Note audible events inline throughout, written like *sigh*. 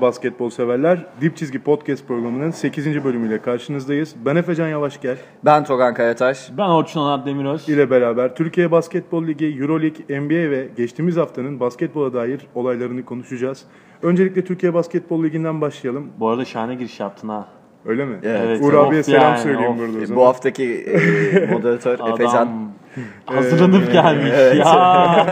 Basketbol severler, Dip Çizgi Podcast programının 8. bölümüyle karşınızdayız. Ben Efecan Yavaş gel Ben Togan Kayataş. Ben Orçun Onat Demiröz. ile beraber Türkiye Basketbol Ligi, Euroleague, NBA ve geçtiğimiz haftanın basketbola dair olaylarını konuşacağız. Öncelikle Türkiye Basketbol Ligi'nden başlayalım. Bu arada şahane giriş yaptın ha. Öyle mi? Evet. Uğur abiye selam yani, söyleyeyim of. burada o E, zaman. Bu haftaki e, *laughs* moderatör Efecan. *laughs* Hazırlanıp gelmiş Evet. ya.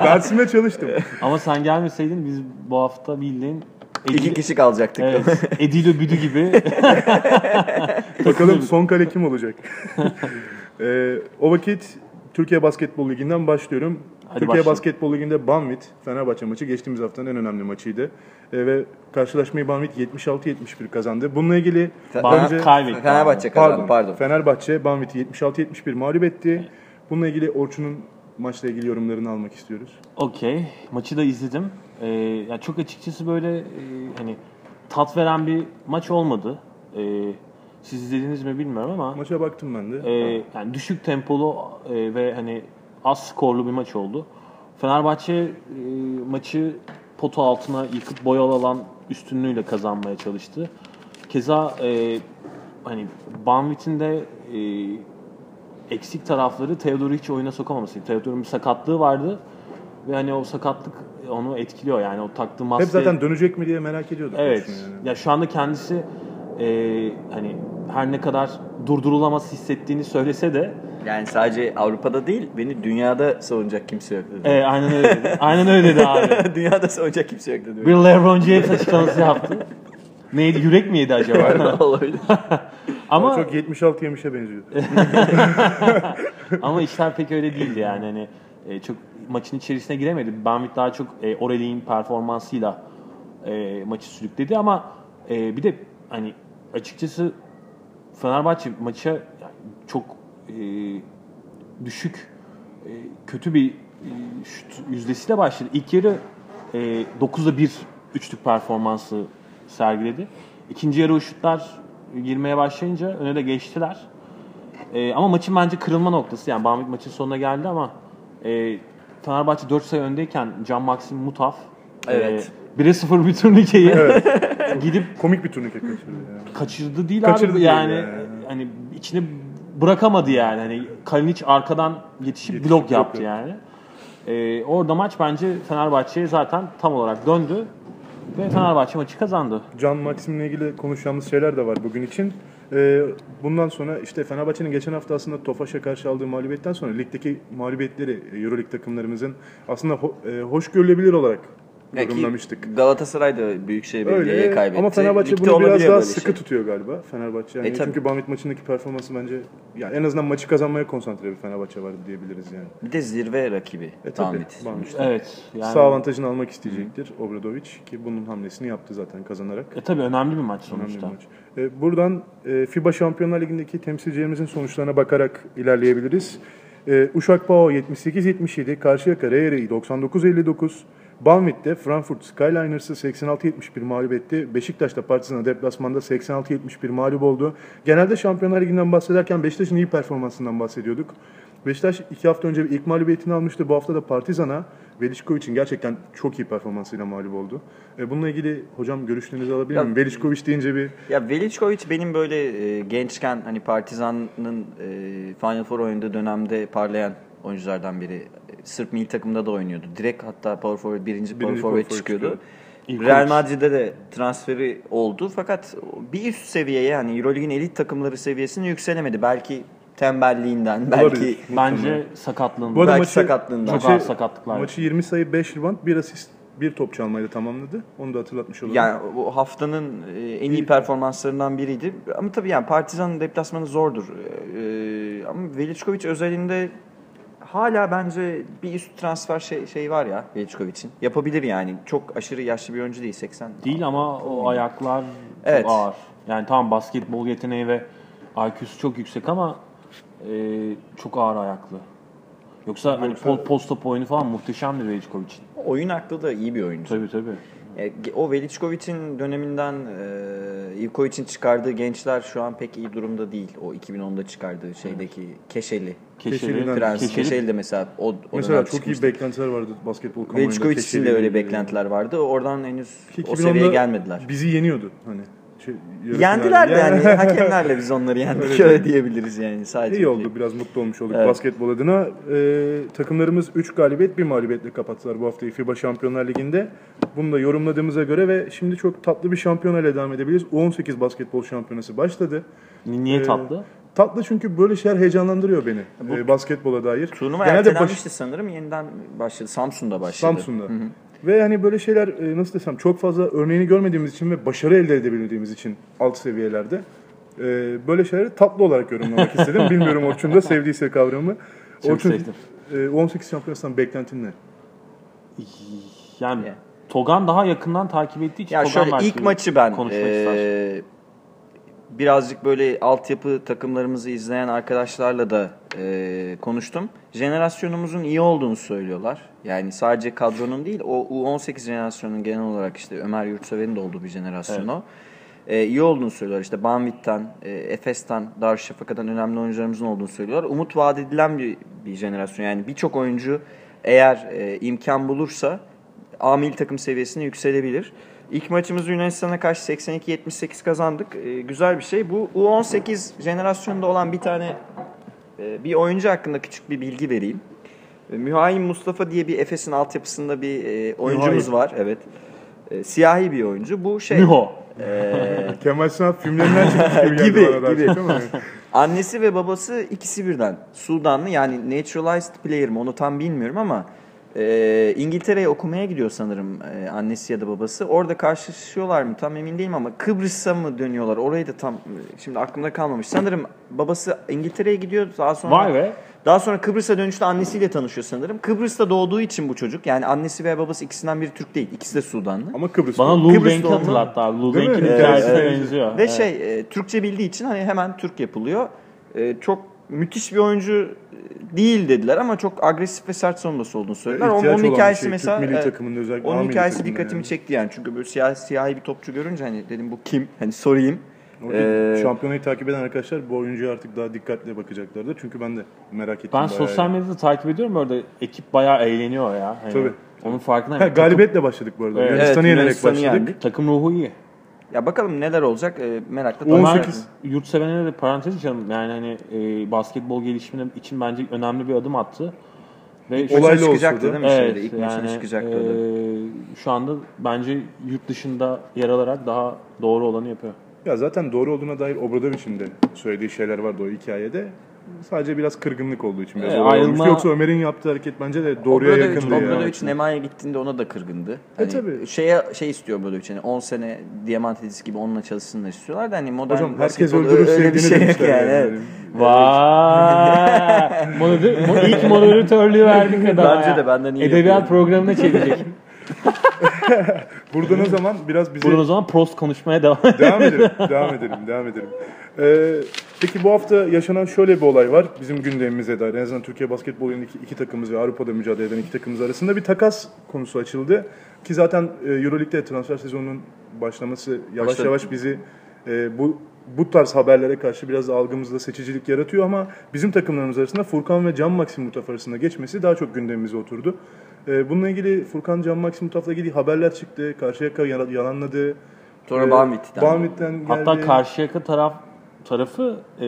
*laughs* Dersime çalıştım. Ama sen gelmeseydin biz bu hafta bildiğin İki kişi kalacaktık. Evet, *laughs* Edilo Büdü gibi. *laughs* Bakalım son kale kim olacak? *laughs* Ee, o vakit Türkiye Basketbol Ligi'nden başlıyorum. Hadi Türkiye başla. Basketbol Ligi'nde Banvit Fenerbahçe maçı geçtiğimiz haftanın en önemli maçıydı. Ee, ve karşılaşmayı Banvit 76-71 kazandı. Bununla ilgili Fe- Banvit bence- kaybetti. Fenerbahçe kazandı pardon. Fenerbahçe Banvit'i 76-71 mağlup etti. Bununla ilgili Orçun'un maçla ilgili yorumlarını almak istiyoruz. Okey. Maçı da izledim. Ee, ya çok açıkçası böyle e, hani tat veren bir maç olmadı. Ee, siz izlediniz mi bilmiyorum ama Maça baktım ben de. e, yani düşük tempolu e, ve hani az skorlu bir maç oldu. Fenerbahçe e, maçı potu altına yıkıp boyalı alan üstünlüğüyle kazanmaya çalıştı. Keza e, hani Banvit'in de e, eksik tarafları Theodor'u hiç oyuna sokamaması. Theodor'un bir sakatlığı vardı ve hani o sakatlık onu etkiliyor yani o taktığı maske. Hep zaten dönecek mi diye merak ediyorduk. Evet. Yani. Ya şu anda kendisi e, hani her ne kadar durdurulamaz hissettiğini söylese de Yani sadece Avrupa'da değil, beni dünyada savunacak kimse yok dedi. e, aynen öyle dedi. aynen öyle dedi abi. *laughs* dünyada savunacak kimse yok dedi. Bir LeBron James açıklaması yaptı. Neydi? Yürek mi yedi acaba? Olabilir. *laughs* ama Çok 76 yemişe benziyor. *laughs* ama işler pek öyle değildi yani. Hani e, çok maçın içerisine giremedi. Banvit daha çok e, Aurelie'nin performansıyla e, maçı sürükledi ama e, bir de hani açıkçası Fenerbahçe maça yani çok e, düşük e, kötü bir e, şut yüzdesiyle başladı. İlk yarı e, 9'da 1 üçlük performansı sergiledi. İkinci yarı o şutlar girmeye başlayınca öne de geçtiler. E, ama maçın bence kırılma noktası yani Banvit maçın sonuna geldi ama e, Fenerbahçe 4 sayı öndeyken Can Maxim Mutaf Evet. e, 1'e 0 bir turnikeyi *laughs* gidip Komik bir turnike kaçırdı yani. kaçırdı değil Kaçırdı abi yani yani. hani içine bırakamadı yani hani Kalinic arkadan yetişip, Yetişip blok yaptı yaptı. yani. Ee, orada maç bence Fenerbahçe'ye zaten tam olarak döndü ve Fenerbahçe maçı kazandı. Can Maxim'le ilgili konuşacağımız şeyler de var bugün için. Ee, bundan sonra işte Fenerbahçe'nin geçen hafta aslında Tofaş'a karşı aldığı mağlubiyetten sonra ligdeki mağlubiyetleri Euroleague takımlarımızın aslında ho- e, hoş görülebilir olarak yorumlamıştık. Galatasaray da Büyükşehir Belediye'ye kaybetti. ama Fenerbahçe Ligde bunu biraz daha sıkı şey. tutuyor galiba Fenerbahçe. Yani E, tabii. çünkü Banvit maçındaki performansı bence yani en azından maçı kazanmaya konsantre bir Fenerbahçe vardı diyebiliriz yani. Bir de zirve rakibi. E tabii. Banvit. Evet. Yani, Sağ avantajını almak isteyecektir Obradovic ki bunun hamlesini yaptı zaten kazanarak. E tabii önemli bir maç Önemli bir sonuçta. maç. E, Buradan e, FIBA Şampiyonlar Ligi'ndeki temsilcilerimizin sonuçlarına bakarak ilerleyebiliriz. E, Uşak Pau 78-77, Karşıyaka Reyer'i 99-59, Banvit'te Frankfurt Skyliners'ı 86-71 mağlup etti. Beşiktaş'ta Partizan'a deplasmanda 86-71 mağlup oldu. Genelde Şampiyonlar Ligi'nden bahsederken Beşiktaş'ın iyi performansından bahsediyorduk. Beşiktaş iki hafta önce ilk mağlubiyetini almıştı. Bu hafta da Partizan'a Velişkovic'in gerçekten çok iyi performansıyla mağlup oldu. E, bununla ilgili hocam görüşlerinizi alabilir miyim? Velişkovic deyince bir Ya Veličković benim böyle e, gençken hani Partizan'ın e, Final Four oynadığı dönemde parlayan oyunculardan biri. Sırp milli takımda da oynuyordu. Direkt hatta power forward, birinci, Birinci forward power forward çıkıyordu. İlk Real. Madrid'de de transferi oldu fakat bir üst seviyeye yani Euroleague'in elit takımları seviyesine yükselemedi. Belki tembelliğinden, belki. Bence sakatlığında. Bu arada belki maçı- sakatlığından. Çok ağır sakatlıklar. Maçı 20 sayı 5 rebound 1 asist 1 top çalmayla tamamladı. Onu da hatırlatmış olalım. Yani bu haftanın e, en iyi performanslarından biriydi. Ama tabii yani Partizan'ın deplasmanı zordur. Ee, ama Veličković özelinde hala bence bir üst transfer şey, şey var ya Veličković'in. Yapabilir yani. Çok aşırı yaşlı bir oyuncu değil 80. Değil ama o ayaklar Evet. çok ağır. Yani tamam basketbol yeteneği ve IQ'su çok yüksek ama e, çok ağır ayaklı. Yoksa hani Yoksa- po- post-up oyunu falan muhteşemdir Veličkovic'in. Oyun aklı da iyi bir oyuncu. Tabii tabii. E, O Veličković'in döneminden e, Ivkovic'in çıkardığı gençler şu an pek iyi durumda değil. O 2010'da çıkardığı şeydeki Keşeli. Keşeli'den- Prens Keşeli- Keşeli de mesela o, o Mesela dönem çok iyi çıkmıştı. beklentiler vardı basketbol kamuoyunda. Veličković için de öyle beklentiler vardı. Oradan henüz Ki o 2010'da seviyeye gelmediler. Bizi yeniyordu hani. Şey, Yendiler de finalde. *laughs* yani hakemlerle biz onları yendik Öyle öyle diyebiliriz yani sadece. İyi oldu biraz mutlu olmuş olduk Evet. basketbol adına. Ee, takımlarımız 3 galibiyet 1 mağlubiyetle kapattılar bu haftayı FIBA Şampiyonlar Ligi'nde. Bunu da yorumladığımıza göre ve şimdi çok tatlı bir şampiyonayla devam edebiliriz. U18 basketbol şampiyonası başladı. Niye Ee, tatlı? Tatlı çünkü böyle şeyler heyecanlandırıyor beni e, basketbola dair. Turnuva Genelde baş- ertelenmişti sanırım yeniden başladı. Samsun'da başladı. Samsun'da. Ve hani böyle şeyler e, nasıl desem çok fazla örneğini görmediğimiz için ve başarı elde edebildiğimiz için alt seviyelerde e, böyle şeyleri tatlı olarak yorumlamak istedim. *laughs* Bilmiyorum Orçun da sevdiyse kavramı. Çok Orçun, sevdim. e, 18 şampiyonasından beklentin ne? Yani Ya. Togan daha yakından takip ettiği için Ya Togan şöyle ilk maçı ben konuşmak eee, ister. Birazcık böyle altyapı takımlarımızı izleyen arkadaşlarla da eee, konuştum. Jenerasyonumuzun iyi olduğunu söylüyorlar. Yani sadece kadronun değil o U18 jenerasyonunun genel olarak işte Ömer Yurtsever'in de olduğu bir jenerasyon o. Eee, iyi olduğunu söylüyorlar. İşte Banvit'ten, eee, Efes'ten, Darüşşafaka'dan önemli oyuncularımızın olduğunu söylüyorlar. Umut vaat edilen bir, bir jenerasyon. Yani birçok oyuncu eğer eee, imkan bulursa A milli takım seviyesine yükselebilir. İlk maçımızı Yunanistan'a karşı 82-78 kazandık. Ee, güzel bir şey. Bu U18 jenerasyonda olan bir tane e, bir oyuncu hakkında küçük bir bilgi vereyim. E, Mühaim Mustafa diye bir Efes'in altyapısında bir e, oyuncumuz Mühaim. var. Evet. E, siyahi bir oyuncu. Bu şey. Müho. e, *laughs* Kemal Sunal filmlerinden çıkmış gibi Gibi, gibi. Annesi ve babası ikisi birden. Sudanlı yani naturalized player mi onu tam bilmiyorum ama e, İngiltere'ye okumaya gidiyor sanırım e, annesi ya da babası. Orada karşılaşıyorlar mı tam emin değilim ama Kıbrıs'a mı dönüyorlar? Orayı da tam e, şimdi aklımda kalmamış. Sanırım babası İngiltere'ye gidiyor daha sonra Vay be. daha sonra Kıbrıs'a dönüşte annesiyle tanışıyor sanırım. Kıbrıs'ta doğduğu için bu çocuk yani annesi ve babası ikisinden biri Türk değil. İkisi de Sudanlı. Ama Kıbrıs. Bana Lou doğumlu. hatırlattı abi. Lou Evet, hikayesine evet. benziyor. Ve Evet. şey e, Türkçe bildiği için hani hemen Türk yapılıyor. E, çok müthiş bir oyuncu değil dediler ama çok agresif ve sert savunması olduğunu söylediler. Onun, İhtiyaç onun bir hikayesi şey, mesela Türk milli takımında özellikle onun hikayesi dikkatimi yani. çekti yani. Çünkü böyle siyah siyahi bir topçu görünce hani dedim bu kim? Hani sorayım. Orada Ee, şampiyonayı takip eden arkadaşlar bu oyuncuya artık daha dikkatli bakacaklardır. Çünkü ben de merak ettim. Ben sosyal medyada takip ediyorum orada ekip bayağı eğleniyor ya. Hani Tabii. Onun farkındayım. Ha, galibiyetle başladık bu arada. Evet. Yunanistan'ı Evet, yenerek başladık. yendik. Takım ruhu iyi. Ya bakalım neler olacak e, merakla On takip sekiz. ediyorum. Yurtsevenlere de parantez açalım. Yani hani e, basketbol gelişimi için bence önemli bir adım attı. Ve İlk Olaylı çıkacaktı değil mi Evet? İlk yani, çıkacaktı e, şu anda bence yurt dışında yer alarak daha doğru olanı yapıyor. Ya zaten doğru olduğuna dair Obradovic'in de söylediği şeyler vardı o hikayede. Sadece biraz kırgınlık olduğu için biraz olmuş. ayrılma- Yoksa Ömer'in yaptığı hareket bence de doğruya Obradovic, yakındı yani. Obradovic Nemanja gittiğinde ona da kırgındı. Hani tabii. Şeye, şey istiyor Obradovic hani 10 sene Diamantidis gibi onunla çalışsınlar istiyorlar da hani modern Hocam herkes öldürür öyle bir sevdiğini şey yok demişler yani. yani. evet. Vay! *laughs* Moder- mo- ilk moderatörlüğü verdik adama Bence ya. de benden iyi Edebiyat yapıyor. programına çevirecek. *laughs* Buradan o zaman biraz bize Buradan o zaman Prost konuşmaya devam edelim. devam edelim, devam edelim, devam edelim. Ee, peki bu hafta yaşanan şöyle bir olay var. Bizim gündemimize dair. En azından Türkiye Basketbol Ligi'ndeki iki takımımız ve Avrupa'da mücadele eden iki takımımız arasında bir takas konusu açıldı. Ki zaten e, Euroleague'de transfer sezonunun başlaması yavaş Başladı. yavaş bizi e, bu bu tarz haberlere karşı biraz da algımızda seçicilik yaratıyor ama bizim takımlarımız arasında Furkan ve Can Maxim Mutaf arasında geçmesi daha çok gündemimize oturdu. E, bununla ilgili Furkan Can Maxim Mutaf'la ilgili haberler çıktı. Karşıyaka yala- yalanladı. Sonra Ee, Banvit'ten. Banvit'ten geldi. Hatta Karşıyaka taraf tarafı e,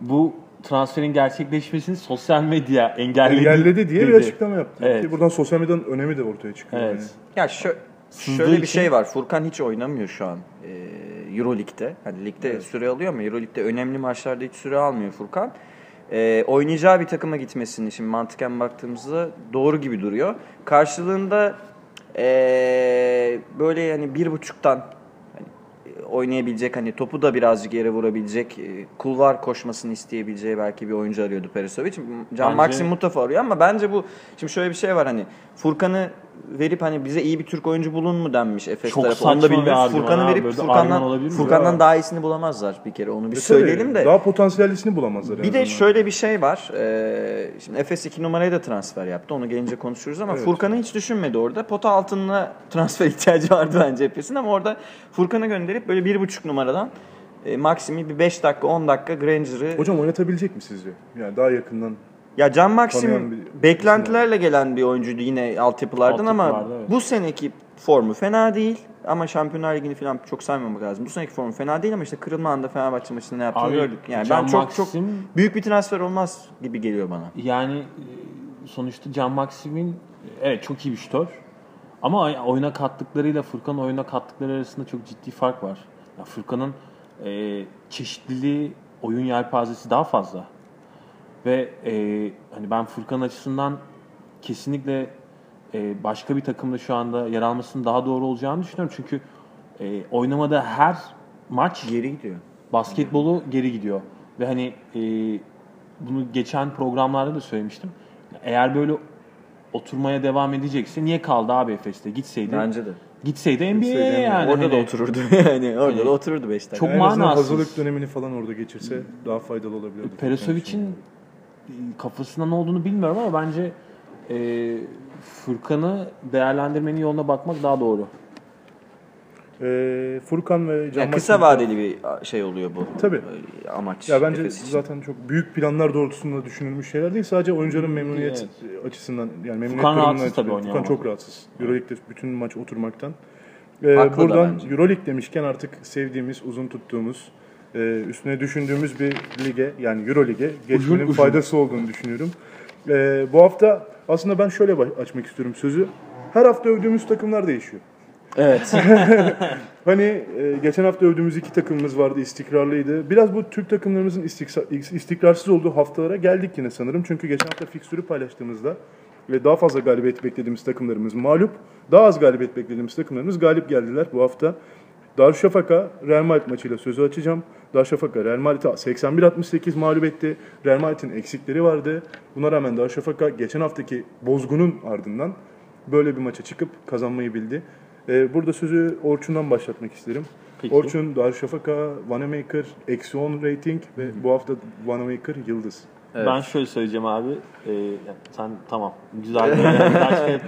bu transferin gerçekleşmesini sosyal medya engelledi. engelledi diye bir dedi. açıklama yaptı. Evet. Ki buradan sosyal medyanın önemi de ortaya çıkıyor. Evet. yani. Ya şö- Sızdığı şöyle bir için- şey var. Furkan hiç oynamıyor şu an. Ee, Euro Lig'de. Hani ligde süre alıyor ama Euro Lig'de önemli maçlarda hiç süre almıyor Furkan. Ee, oynayacağı bir takıma gitmesini şimdi mantıken baktığımızda doğru gibi duruyor. Karşılığında ee, böyle yani bir buçuktan oynayabilecek hani topu da birazcık yere vurabilecek e, kulvar koşmasını isteyebileceği belki bir oyuncu arıyordu Perisovic. Can Bence- Maxim Mutaf arıyor ama bence bu şimdi şöyle bir şey var hani Furkan'ı verip hani bize iyi bir Türk oyuncu bulun mu denmiş Efes Çok tarafı. Onu da bilmiyoruz. Furkan'ı verip Böyle Furkan'dan? Furkan'dan Ya. daha iyisini bulamazlar bir kere. Onu bir E söyleyelim de. Daha potansiyellisini bulamazlar. Bir de şöyle bir şey var. Ee, şimdi Efes 2 numaraya da transfer yaptı. Onu gelince konuşuruz ama Evet. Furkan'ı hiç düşünmedi orada. Pota altına *laughs* transfer ihtiyacı vardı bence Efes'in ama orada Furkan'ı gönderip böyle 1.5 numaradan e, Maxim'i bir 5 dakika 10 dakika Granger'ı Hocam oynatabilecek mi sizce? Yani daha yakından. Ya Can Maxim bir beklentilerle gelen bir oyuncuydu yine altyapılardan ama Altyapılarda, evet. bu seneki formu fena değil. Ama Şampiyonlar Ligi'ni falan çok saymamak lazım. Bu seneki formu fena değil ama işte kırılma anda Fenerbahçe maçında ne yaptığını gördük. Yani Can ben çok çok Maxim- büyük bir transfer olmaz gibi geliyor bana. Yani e, sonuçta Can Maxim'in evet çok iyi bir şutör. Ama oy- oyuna kattıklarıyla Furkan'ın oyuna kattıkları arasında çok ciddi fark var. Ya Furkan'ın e, çeşitliliği, oyun yelpazesi daha fazla. Ve e, hani ben Furkan açısından kesinlikle e, başka bir takımda şu anda yer almasının daha doğru olacağını düşünüyorum. Çünkü e, oynamada her maç Geri gidiyor. basketbolu geri gidiyor. Ve hani e, bunu geçen programlarda da söylemiştim. Eğer böyle oturmaya devam edecekse niye kaldı abi Efes'te? Gitseydi. Bence de. Gitseydi NBA'ye Gitseydi yani. Orada da Hani otururdu *laughs* yani. Orada Hani- da otururdu 5 dakika. Çok azından manasız. hazırlık dönemini falan orada geçirse daha faydalı olabilirdi. Perasovic'in e, kafasında ne olduğunu bilmiyorum ama bence e, Furkan'ı değerlendirmenin yoluna bakmak daha doğru. Ee, Furkan ve Can Yani kısa vadeli bir şey oluyor bu. Tabii. e, Amaç. Ya bence Efes için. zaten çok büyük planlar doğrultusunda düşünülmüş şeyler değil. Sadece oyuncuların memnuniyet açısından yani memnuniyet Furkan rahatsız açısından- tabii Furkan çok rahatsız. Euroleague'de bütün maç oturmaktan. Ee, Haklı buradan. Euroleague demişken artık sevdiğimiz, uzun tuttuğumuz, e, üstüne düşündüğümüz bir lige yani Euroleague'e geçmenin uzun. faydası olduğunu düşünüyorum. Ee, bu hafta aslında ben şöyle açmak istiyorum sözü. Her hafta övdüğümüz takımlar değişiyor. Evet. *laughs* Hani e, geçen hafta övdüğümüz iki takımımız vardı, istikrarlıydı. Biraz bu Türk takımlarımızın istiksa- istikrarsız olduğu haftalara geldik yine sanırım. Çünkü geçen hafta fikstürü paylaştığımızda ve daha fazla galibiyet beklediğimiz takımlarımız mağlup, daha az galibiyet beklediğimiz takımlarımız galip geldiler bu hafta. Darüşşafaka Real Madrid maçıyla sözü açacağım. Darüşşafaka Real Madrid'i 81-68 mağlup etti. Real Madrid'in eksikleri vardı. Buna rağmen Darüşşafaka geçen haftaki bozgunun ardından böyle bir maça çıkıp kazanmayı bildi. Ee, burada sözü Orçun'dan başlatmak isterim. Peki. Orçun, Darüşşafaka, Vanamaker, eksi 10 rating ve bu hafta Vanamaker yıldız. Evet. Ben şöyle söyleyeceğim abi. Ee, sen tamam güzel *laughs* başka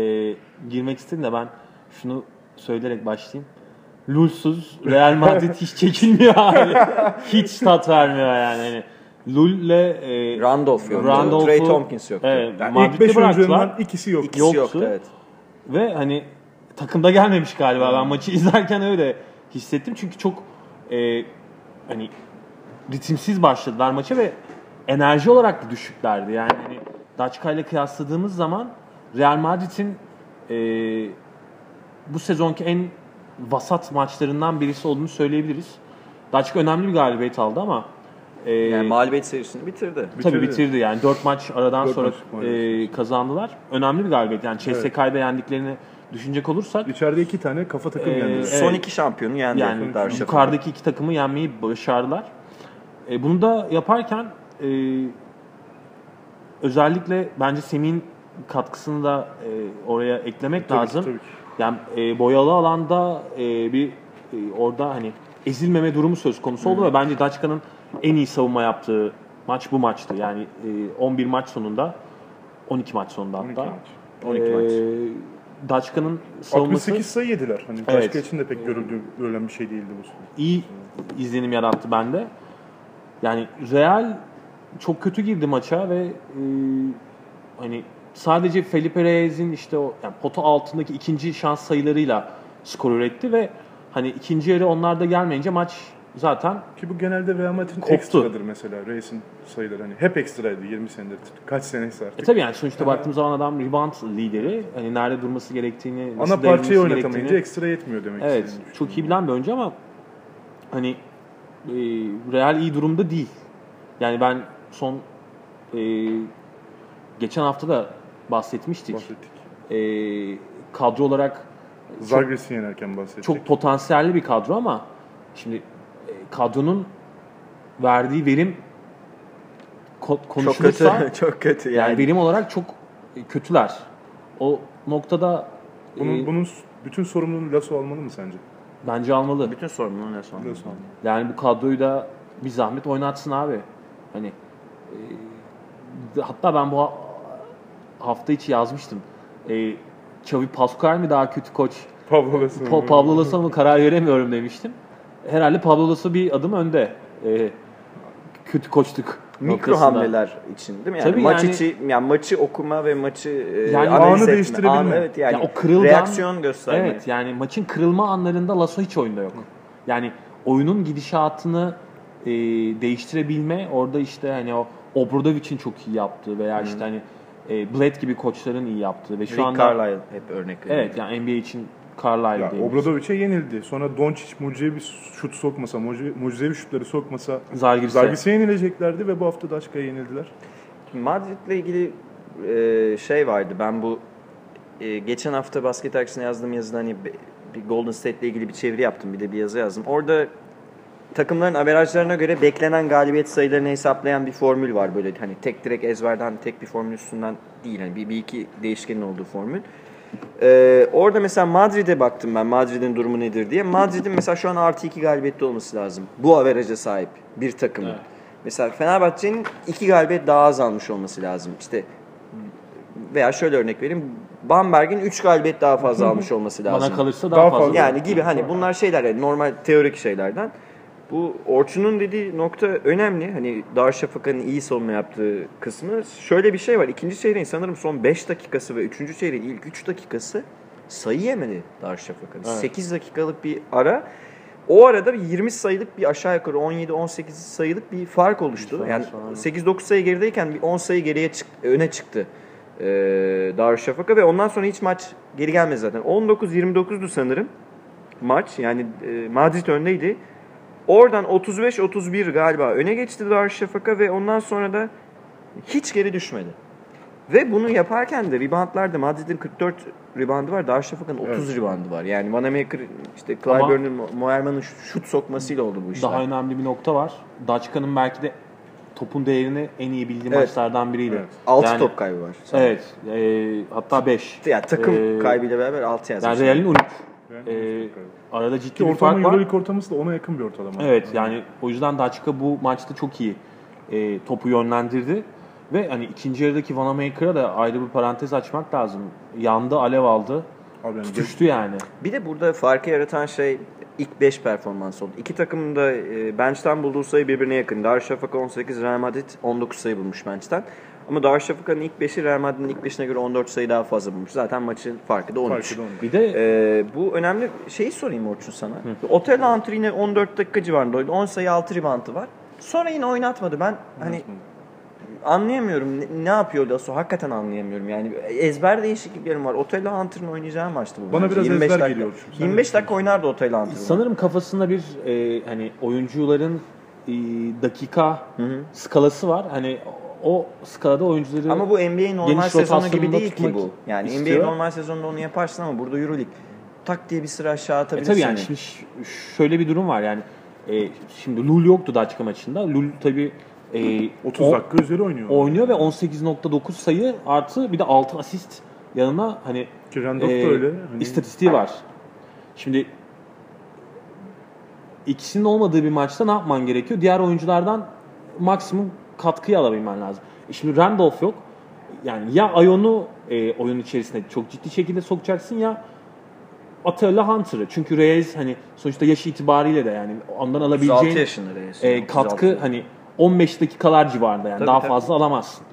e, girmek istedin de ben şunu söyleyerek başlayayım. Lulsuz Real Madrid hiç çekilmiyor abi. hiç tat vermiyor yani. Hani Lul'le e, Randolph yoktu. Randolph'u- Trey Tompkins yoktu. Evet, Yani Madrid'de ilk 5 bıraktılar. oyuncularından ikisi yok. İkisi yoktu. yoktu. evet. Ve hani takımda gelmemiş galiba. Ben maçı *laughs* izlerken öyle hissettim. Çünkü çok e, hani ritimsiz başladılar maça ve enerji olarak da düşüklerdi. Yani hani Daçka ile kıyasladığımız zaman Real Madrid'in e, bu sezonki en vasat maçlarından birisi olduğunu söyleyebiliriz. Daçka önemli bir galibiyet aldı ama e, Yani mağlubiyet serisini bitirdi. Tabii Bitirdi. bitirdi yani. 4 maç aradan Dört sonra maç, e, kazandılar. Önemli bir galibiyet. Yani CSK'da yendiklerini düşünecek olursak İçeride iki tane kafa takım Ee, yendi. evet. Son iki şampiyonu yendi yani yukarıdaki iki takımı yenmeyi başardılar. E, bunu da yaparken e, özellikle bence Semih'in katkısını da e, oraya eklemek Tabii ki, lazım. tabii ki. Yani e, boyalı alanda e, bir e, orada hani ezilmeme durumu söz konusu oldu ve bence Daçka'nın en iyi savunma yaptığı maç bu maçtı. Yani e, 11 maç sonunda 12 maç sonunda 12 hatta. maç. 12 maç. E, Daçka'nın savunması 68 sayı yediler. Hani Evet. başka için de pek görüldüğü, görülen bir şey değildi bu. iyi izlenim yarattı bende. Yani Real çok kötü girdi maça ve e, hani sadece Felipe Reyes'in işte o yani pota altındaki ikinci şans sayılarıyla skor üretti ve hani ikinci yarı onlar da gelmeyince maç zaten Ki bu genelde Real Madrid'in ekstradır mesela. Reis'in sayıları hani hep ekstraydı 20 senedir. Kaç senesi artık. e tabii yani sonuçta baktığımız zaman adam rebound lideri. Hani nerede durması gerektiğini, Ana parçayı oynatamayınca ekstra yetmiyor demek Evet, çok iyi bilen bir oyuncu ama hani e, Real iyi durumda değil. Yani ben son e, geçen hafta da bahsetmiştik. bahsettik. E, kadro olarak Zagres'i yenerken bahsettik. çok potansiyelli bir kadro ama şimdi e, kadronun verdiği verim ko- Çok konuşulursa kötü. *laughs* çok kötü. yani Yani, verim olarak çok kötüler. O noktada Bunun, e, bunun bütün sorumluluğunu Lasso almalı mı sence? bence almalı. Bütün sorumluluğu ne son? Lasso almalı. Yani bu kadroyu da bir zahmet oynatsın abi. Hani e, hatta ben bu hafta içi yazmıştım. E, Xavi Pascual mi daha kötü koç? Pablo Lasso. Pa- Pablo Lasso mu karar veremiyorum demiştim. Herhalde Pablo Lasso bir adım önde. E, kötü koçluk Mikro noktasında. hamleler için değil mi? Yani Tabii maç yani- içi yani maçı okuma ve maçı e, Yani analiz anı etme. değiştirebilme. An- evet yani Ya o kırılgan- reaksiyon gösterme. Evet yani maçın kırılma anlarında Lasso hiç oyunda yok. Yani oyunun gidişatını e, değiştirebilme orada işte hani o Obradovic'in çok iyi yaptığı veya işte hani e, Bled gibi koçların iyi yaptığı ve şu Rick anda Carlisle hep örnek veriyor. evet yani NBA için Carlisle Ya. Obradovic'e yenildi. Sonra Doncic mucizevi bir şut sokmasa, mucize- mucizevi şutları sokmasa Zalgiris'e. Zalgiris'e yenileceklerdi ve bu hafta da Aşka'ya yenildiler. Madrid'le ilgili e, şey vardı. Ben bu e, geçen hafta basket dergisine yazdığım yazıda hani bir Golden State'le ilgili bir çeviri yaptım. Bir de bir yazı yazdım. Orada takımların averajlarına göre beklenen galibiyet sayılarını hesaplayan bir formül var. Böyle hani tek direkt ezberden tek bir formül üstünden değil. Hani bir, bir iki değişkenin olduğu formül. Ee, orada mesela Madrid'e baktım ben Madrid'in durumu nedir diye. Madrid'in mesela şu an artı iki galibiyette olması lazım. Bu averaja sahip bir takımın. Evet. Mesela Fenerbahçe'nin iki galibiyet daha az almış olması lazım. İşte veya şöyle örnek vereyim. Bamberg'in 3 galibiyet daha fazla *laughs* almış olması lazım. Bana kalırsa daha, Daha fazla. Yani gibi hani bunlar şeyler yani normal teorik şeylerden. Bu Orçun'un dediği nokta önemli. Hani Darüşşafaka'nın iyi savunma yaptığı kısmı. Şöyle bir şey var. İkinci çeyreğin sanırım son 5 dakikası ve üçüncü çeyreğin ilk 3 dakikası sayı yemedi Darüşşafaka'nın. Evet. 8 dakikalık bir ara. O arada bir 20 sayılık bir aşağı yukarı 17-18 sayılık bir fark oluştu. Fark Yani sonra. 8-9 sayı gerideyken bir 10 sayı geriye çık öne çıktı e, Darüşşafaka ve ondan sonra hiç maç geri gelmedi zaten. 19-29'du sanırım maç. Yani e, Madrid öndeydi. Oradan 35-31 galiba öne geçti Darüşşafaka ve ondan sonra da hiç geri düşmedi. Ve bunu yaparken de reboundlarda Madrid'in 44 reboundu var. Darüşşafaka'nın 30 Evet. reboundu var. Yani Vanamaker işte Clyburn'un, Moerman'ın şut sokmasıyla oldu bu işler. Daha önemli bir nokta var. Daçka'nın belki de topun değerini en iyi bildiği Evet. maçlardan biriydi. Evet. 6 Yani- top kaybı var. sanırım. Evet. e, hatta 5. Ya takım Ee, kaybıyla beraber 6 yazmış. Yani Real'in 13. Ee, arada ciddi Ki bir fark var. Euroleague ortalaması da ona yakın bir ortalama. Evet yani o yüzden Daçka bu maçta çok iyi e, topu yönlendirdi. Ve hani ikinci yarıdaki Vanamaker'a da ayrı bir parantez açmak lazım. Yandı, alev aldı. Abi yani Tutuştu yani. Bir de burada farkı yaratan şey ilk 5 performans oldu. İki takımın da e, bench'ten bulduğu sayı birbirine yakın. Darüşşafaka 18, Real Madrid 19 sayı bulmuş bench'ten. Ama Darüşşafaka'nın ilk 5'i Real Madrid'in ilk 5'ine göre 14 sayı daha fazla bulmuş. Zaten maçın farkı da 13. farkı da onun. Bir de Ee, bu önemli şeyi sorayım Orçun sana. Otel Antri yine 14 dakika civarında oynadı. 10 sayı 6 reboundu var. Sonra yine oynatmadı. Ben hani anlayamıyorum ne, ne yapıyor Lasso. Hakikaten anlayamıyorum. Yani ezber değişikliklerim var. Otel Hunter'ın oynayacağı maçtı bu. Bana bence. biraz 25 ezber dakika. geliyor. Sen 25 ne dakika oynardı Otel Hunter. sanırım kafasında bir e, hani oyuncuların e, dakika hı. skalası var. Hani o skalada oyuncuları Ama bu NBA normal sezonu gibi değil ki bu. Yani istiyor. NBA normal sezonunda onu yaparsın ama burada Euroleague tak diye bir sıra aşağı E atabilirsin. tabii yani şimdi ş- şöyle bir durum var yani e, şimdi Lul yoktu Daçka maçında. Lul tabii e, 30 o- dakika üzeri oynuyor. oynuyor ve 18.9 sayı artı bir de 6 asist yanına hani Ki Randolph e, da öyle. Hani istatistiği var. Şimdi ikisinin olmadığı bir maçta ne yapman gerekiyor? Diğer oyunculardan maksimum katkıyı alabilmen lazım. E şimdi Randolph yok. Yani ya Ayon'u e, oyun içerisine çok ciddi şekilde sokacaksın ya Atilla Hunter'ı. Çünkü Reyes hani sonuçta yaş itibariyle de yani ondan 36 alabileceğin e, katkı 36. hani 15 dakikalar civarında yani Tabii, daha tabii. fazla alamazsın.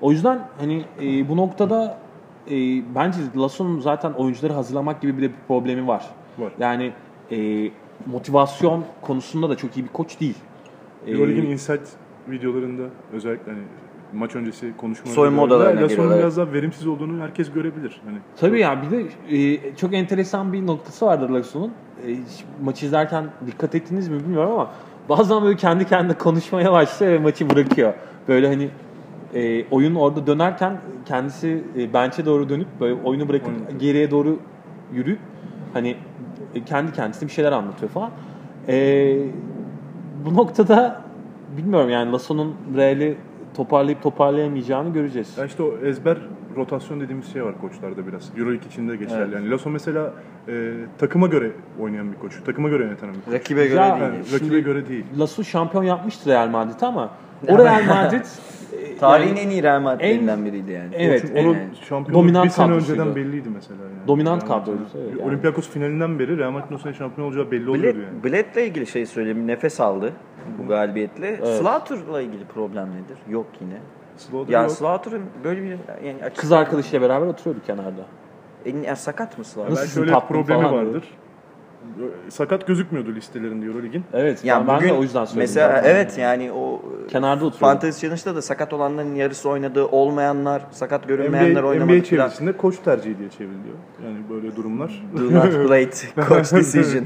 O yüzden hani e, bu noktada e, bence Lasso'nun zaten oyuncuları hazırlamak gibi bir de bir problemi var. Var. Yani e, motivasyon konusunda da çok iyi bir koç değil. E, Euroleague'in Insight videolarında özellikle hani maç öncesi konuşmalarında Soyunma odalarına giriyorlar, biraz daha verimsiz olduğunu herkes görebilir. Hani Tabii ya bir de e, çok enteresan bir noktası vardır Lasso'nun. E, maçı izlerken dikkat ettiniz mi bilmiyorum ama bazen böyle kendi kendine konuşmaya başlıyor ve maçı bırakıyor. Böyle hani e, oyun orada dönerken kendisi e, bench'e doğru dönüp böyle oyunu bırakıp Oyunu- geriye doğru yürüyüp hani e, kendi kendisine bir şeyler anlatıyor falan. E, bu noktada bilmiyorum yani Lasso'nun Real'i toparlayıp toparlayamayacağını göreceğiz. ya işte o ezber rotasyon dediğimiz şey var koçlarda biraz. Euroleague içinde geçerli. Evet. Yani Lasso mesela e, takıma göre oynayan bir koç. Takıma göre yöneten bir koç. Rakibe göre Ya, değil. Yani rakibe göre değil. Lasso şampiyon yapmıştı Real Madrid ama o Real Madrid Tarihin yani en iyi Real Madrid'lerinden biriydi yani. Evet, Çünkü onun evet. şampiyonluk Dominant bir sene kadrosuydu. önceden belliydi mesela. Yani. Dominant Real Madrid'in. kadroydu, evet, yani. Olympiakos finalinden beri Real Madrid'in o sene şampiyon olacağı belli Bled, oluyordu yani. Bled'le ilgili şey söyleyeyim. Nefes aldı bu galibiyetle. Slaughter'la ilgili problem nedir? Yok yine. Slaughter Yani yok. Slaughter'ın böyle bir yani açık kız arkadaşıyla beraber oturuyordu kenarda. En, yani sakat mı Slaughter? Nasıl Belki şöyle tatlım problemi falan vardır. Sakat gözükmüyordu listelerinde Euroleague'in. Evet, Yani ben bugün de o yüzden söyledim. mesela zaten. evet yani o Kenarda oturuyordu. Fantasy Challenge'da da sakat olanların yarısı oynadı, olmayanlar, sakat görünmeyenler NBA, oynamadı NBA çevresinde koç tercihi diye çevriliyor. Yani böyle durumlar. *laughs* Do not play *laughs* coach decision.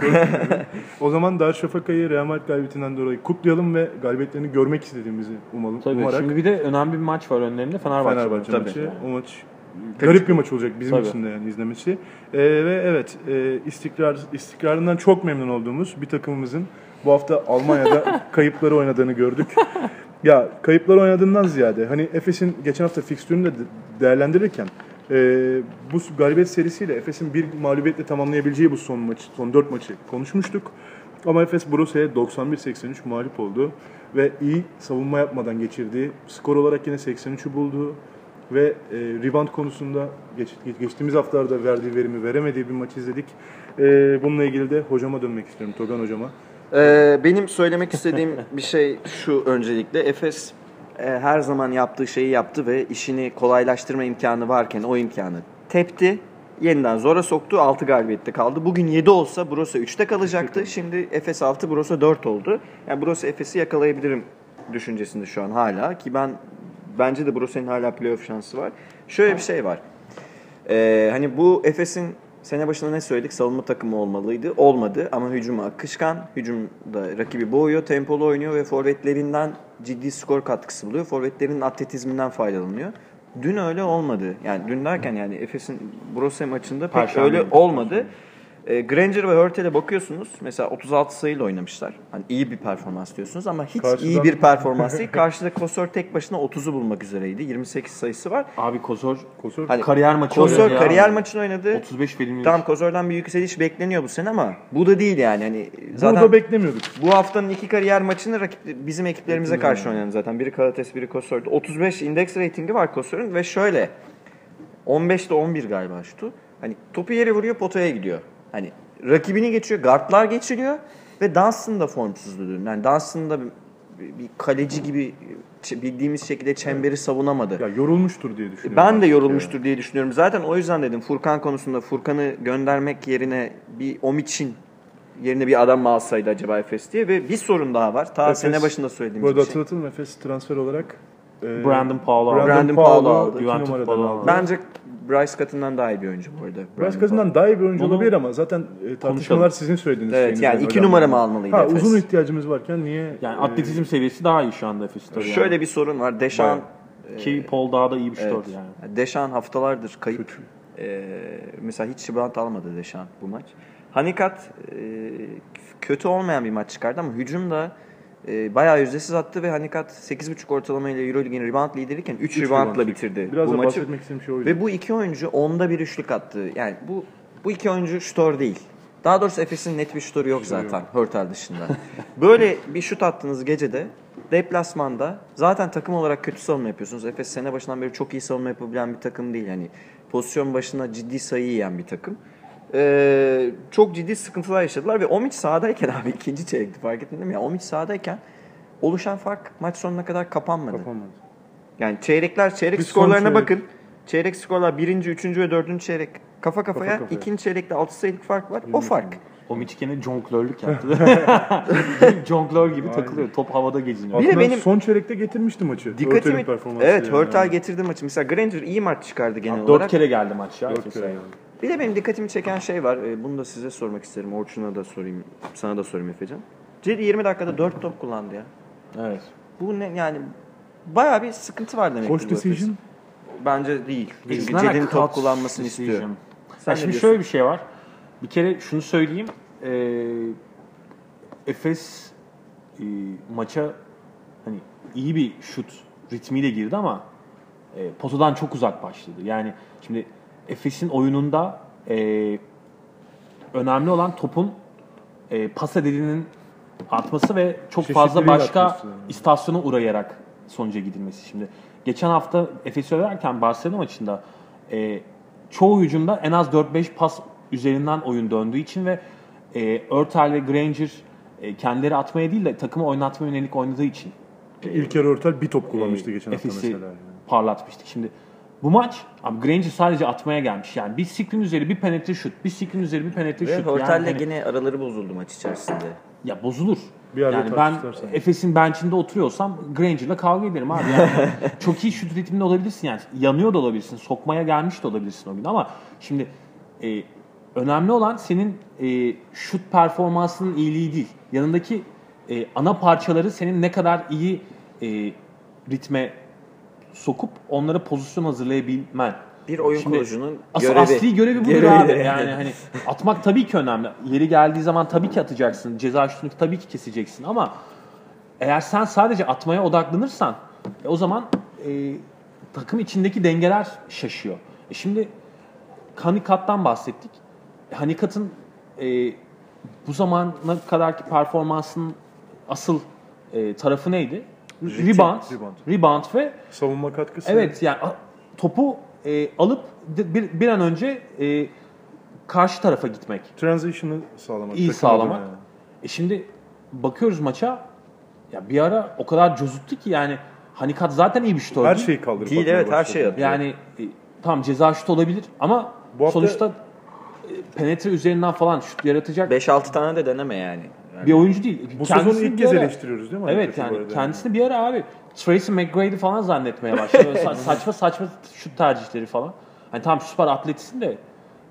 o zaman Darüşşafaka'yı Real Madrid galibiyetinden dolayı kutlayalım ve galibiyetlerini görmek istediğimizi umalım, Tabii umarak şimdi bir de önemli bir maç var önlerinde Fenerbahçe. Fenerbahçe Tabii. maçı. O maç garip bir maç olacak bizim Tabii. için de yani izlemesi. Ee, ve evet e, istikrar istikrarından çok memnun olduğumuz bir takımımızın bu hafta Almanya'da *laughs* kayıpları oynadığını gördük. Ya kayıpları oynadığından ziyade hani Efes'in geçen hafta fikstürünü de de- değerlendirirken e, bu galibiyet serisiyle Efes'in bir mağlubiyetle tamamlayabileceği bu son maçı, son dört maçı konuşmuştuk. Ama Efes Borussia'ya 91-83 mağlup oldu ve iyi savunma yapmadan geçirdi. Skor olarak yine 83'ü buldu ve e, rebound konusunda geç, geçtiğimiz haftalarda verdiği verimi veremediği bir maç izledik. E, bununla ilgili de hocama dönmek istiyorum, Togan hocama. Ee, benim söylemek istediğim *laughs* bir şey şu öncelikle. Efes e, her zaman yaptığı şeyi yaptı ve işini kolaylaştırma imkanı varken o imkanı tepti. Yeniden zora soktu. 6 galibiyette kaldı. Bugün 7 olsa Bursa 3'te kalacaktı. *laughs* Şimdi Efes 6, Bursa 4 oldu. Yani Bursa Efes'i yakalayabilirim düşüncesinde şu an hala. Ki ben bence de Bursa'nın hala playoff şansı var. Şöyle bir şey var. Ee, hani bu Efes'in sene başında ne söyledik? Savunma takımı olmalıydı. Olmadı ama hücumu akışkan. Hücumda rakibi boğuyor, tempolu oynuyor ve forvetlerinden ciddi skor katkısı buluyor. Forvetlerin atletizminden faydalanıyor. Dün öyle olmadı. Yani dün derken yani Efes'in Brose maçında pek Perşembe öyle olmadı. E, Granger ve Hurtel'e bakıyorsunuz. Mesela 36 sayıyla oynamışlar. Hani iyi bir performans diyorsunuz ama hiç Karşıdan- iyi bir performans *laughs* değil. Karşıda Kosor tek başına 30'u bulmak üzereydi. 28 sayısı var. Abi Kosor Kosor Hani kariyer maçı Kosor oynadı ya. kariyer maçını oynadı. 35 verimli. Tamam Kosor'dan bir yükseliş bekleniyor bu sene ama bu da değil yani. Hani zaten Burada beklemiyorduk. bu haftanın iki kariyer maçını rakip, bizim ekiplerimize karşı oynadı zaten. Biri Kalates, biri Kosor'du. 35 indeks ratingi var Kosor'un ve şöyle 15'te 11 galiba şutu. Hani topu yere vuruyor potaya gidiyor. Hani rakibini geçiyor, guardlar geçiriyor ve Dunstan da formsuzdu dün. Yani Dunstan da bir, bir kaleci gibi ç- bildiğimiz şekilde çemberi savunamadı. Ya yorulmuştur diye düşünüyorum. Ben de yorulmuştur diye düşünüyorum. Zaten o yüzden dedim Furkan konusunda Furkan'ı göndermek yerine bir Omiç'in yerine bir adam mı alsaydı acaba Efes diye ve bir sorun daha var. Ta Efes- sene başında Bu söylediğimiz arada bir şey. hatırlatalım Efes transfer olarak e, Brandon Paul'u aldı. Brandon Paul'u aldı. numaradan Paul'u aldı. Bence Bryce Cutton'dan daha iyi bir oyuncu bu arada. Bryce Cousin'dan daha iyi bir oyuncu Bunu olabilir ama zaten e, tartışmalar konuşalım. sizin söylediğiniz Evet, yani iki öyle numara mı almalıydı Ha, Efes? uzun ihtiyacımız varken niye? Yani e, atletizm seviyesi daha iyi şu anda Efes'te. Yani. Şöyle bir sorun var. Deşan Ki Paul daha da iyi bir şutördü Evet. yani. Deşan haftalardır kayıp. Kötü. Ee, mesela hiç rebound almadı Deşan bu maç. Hanikat e, kötü olmayan bir maç çıkardı ama hücumda e, bayağı yüzdesiz attı ve Hanikat 8.5 ortalamayla Euroleague'in rebound lideriyken 3 Üç reboundla rebound bitirdi Biraz bu maçı. istediğim şey oydu. Ve bu iki oyuncu onda bir üçlük attı. Yani bu bu iki oyuncu şutör değil. Daha doğrusu Efes'in net bir şutörü yok zaten Hurtel dışında. *laughs* Böyle bir şut attığınız gecede deplasmanda zaten takım olarak kötü savunma yapıyorsunuz. Efes sene başından beri çok iyi savunma yapabilen bir takım değil. Yani pozisyon başına ciddi sayı yiyen bir takım. Ee, çok ciddi sıkıntılar yaşadılar ve Omic sahadayken *laughs* abi ikinci çeyrekti fark ettin değil mi? Ya Omic sahadayken oluşan fark maç sonuna kadar kapanmadı. Kapanmadı. Yani çeyrekler, çeyrek son skorlarına çeyrek. bakın. Çeyrek skorlar birinci, üçüncü ve dördüncü çeyrek kafa kafaya. kafaya. ikinci çeyrekte altı sayılık fark var. O fark. O Mitch gene jonglörlük *laughs* yaptı. *laughs* Jonglör gibi takılıyor. Top havada geziniyor. Bir de benim- son çeyrekte getirmişti maçı. Dikkatimi... Evet, yani. Hurtel getirdi maçı. Mesela Granger iyi maç çıkardı genel Dört olarak. kere geldi maç ya. Dört Efes'e. kere yani. Bir de benim dikkatimi çeken şey var. Ee, Bunu da size sormak isterim. Orçun'a da sorayım. Sana da sorayım Efecan. Cedi 20 dakikada 4 top kullandı ya. Evet. Bu ne yani bayağı bir sıkıntı var demek Coach decision. Bence değil. Çünkü Cedi'nin top kullanmasını decision. istiyor. Sen şimdi diyorsun? şöyle bir şey var. Bir kere şunu söyleyeyim. Ee, Efes e, maça hani iyi bir şut ritmiyle girdi ama e, potadan çok uzak başladı. Yani şimdi Efes'in oyununda e, önemli olan topun e, pas edilinin artması ve çok fazla başka artması. istasyona uğrayarak sonuca gidilmesi. Şimdi geçen hafta Efes'i överken Barcelona maçında e, çoğu hücumda en az 4-5 pas üzerinden oyun döndüğü için ve e, Örtel ve Granger e, kendileri atmaya değil de takımı oynatmaya yönelik oynadığı için İlker Örtel bir top kullanmıştı e, geçen hafta mesela. yani. parlatmıştık. Şimdi bu maç abi Granger sadece atmaya gelmiş. Yani bir screen üzeri bir penetre şut, bir screen üzeri bir penetre Ve şut. Hörtel'le yani hani- yine araları bozuldu maç içerisinde. ya bozulur. Bir yerde yani ben. Efes'in bench'inde oturuyorsam Granger'la kavga ederim abi. Yani *laughs* çok iyi şut ritminde olabilirsin yani. Yanıyor da olabilirsin. Sokmaya gelmiş de olabilirsin o gün ama şimdi e, önemli olan senin e, şut performansının iyiliği değil. Yanındaki e, ana parçaları senin ne kadar iyi e, ritme sokup onlara pozisyon hazırlayabilmen. Bir oyun Şimdi kurucunun Asıl görevi. asli görevi budur Görevi abi. Yani hani atmak tabii ki önemli. Yeri geldiği zaman tabii ki atacaksın. Ceza şutunu tabii ki keseceksin ama eğer sen sadece atmaya odaklanırsan e, o zaman e, takım içindeki dengeler şaşıyor. E şimdi Hanikat'tan bahsettik. Hanikat'ın e, bu zamana kadarki performansının asıl e, tarafı neydi? Rebound, rebound. rebound ve Savunma katkısı. Evet yani topu e, alıp bir, bir an önce e, karşı tarafa gitmek. Transition'ı sağlamak. İyi sağlamak. yani. E şimdi bakıyoruz maça ya bir ara o kadar cozuttu ki yani Hanikat zaten iyi bir şutör Her değil. şeyi kaldırıp Değil, evet, her şey atıyor. Yani e, tamam ceza şut olabilir ama Bu hafta- sonuçta e, penetre üzerinden falan şut yaratacak 5-6 tane de deneme yani. Yani bir oyuncu değil. Bu Kendisini sezon ilk bir kez ara- eleştiriyoruz değil mi? Evet yani kendisini bir ara abi Tracy McGrady falan zannetmeye başladı. Sa- *laughs* saçma saçma şut tercihleri falan. Hani tam süper atletisin de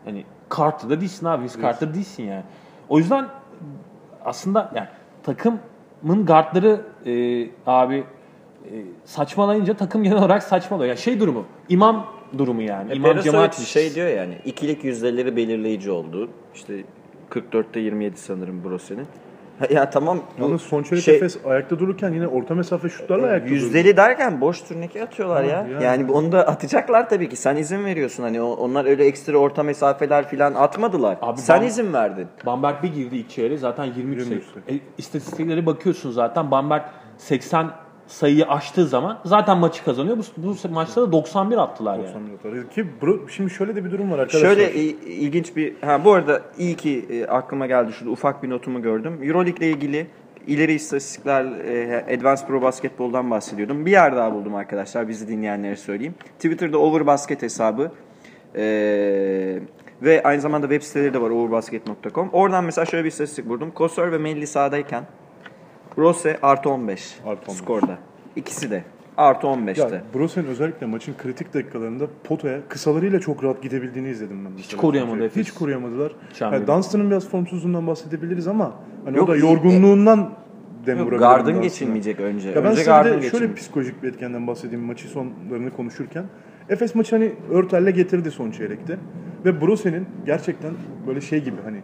hani Carter'da değilsin abi. Vince Carter değilsin yani. O yüzden aslında yani takımın guardları e, abi e, saçmalayınca takım genel olarak saçmalıyor. Ya şey durumu, imam durumu yani. E, imam cemaat şey diyor yani ikilik yüzdeleri belirleyici oldu. İşte 44'te 27 sanırım Brose'nin. Ha, Ya tamam Yalnız son çeyrek şey- Efes ayakta dururken yine orta mesafe şutlarla ayakta durdu. Yüzdeli derken boş turnike atıyorlar ya. Tamam, yani. Yani onu da atacaklar tabii ki. Sen izin veriyorsun. Hani onlar öyle ekstra orta mesafeler falan atmadılar. Abi Sen ben- izin verdin. Bamberg bir girdi ilk çeyreğe zaten 23 sayı. 23 sayı. E, istatistiklere bakıyorsun zaten Bamberg 80 sayıyı aştığı zaman zaten maçı kazanıyor. Bu, bu maçta da 91 attılar yani. 90 atar. Ki şimdi şöyle de bir durum var arkadaşlar. Şöyle il- ilginç bir ha bu arada iyi ki e, aklıma geldi şurada ufak bir notumu gördüm. EuroLeague ile ilgili ileri istatistikler e, Advanced Pro Basketbol'dan bahsediyordum. Bir yer daha buldum arkadaşlar bizi dinleyenlere söyleyeyim. Twitter'da Overbasket hesabı e, ve aynı zamanda web siteleri de var overbasket.com. Oradan mesela şöyle bir istatistik buldum. Kosor ve Melli sahadayken Rose artı 15, Artı 15. skorda. İkisi de artı 15'te. Ya Brosen özellikle maçın kritik dakikalarında potaya kısalarıyla çok rahat gidebildiğini izledim ben. mesela. koruyamadı Hiç koruyamadılar. Yani Dunstan'ın biraz formsuzluğundan bahsedebiliriz ama hani Yok, o da yorgunluğundan dem Yok, Gardın geçilmeyecek önce. Ya ben önce size de şöyle psikolojik bir etkenden bahsedeyim maçı sonlarını konuşurken. Efes maçı hani Örtel'le getirdi son çeyrekte. Ve Brosen'in gerçekten böyle şey gibi hani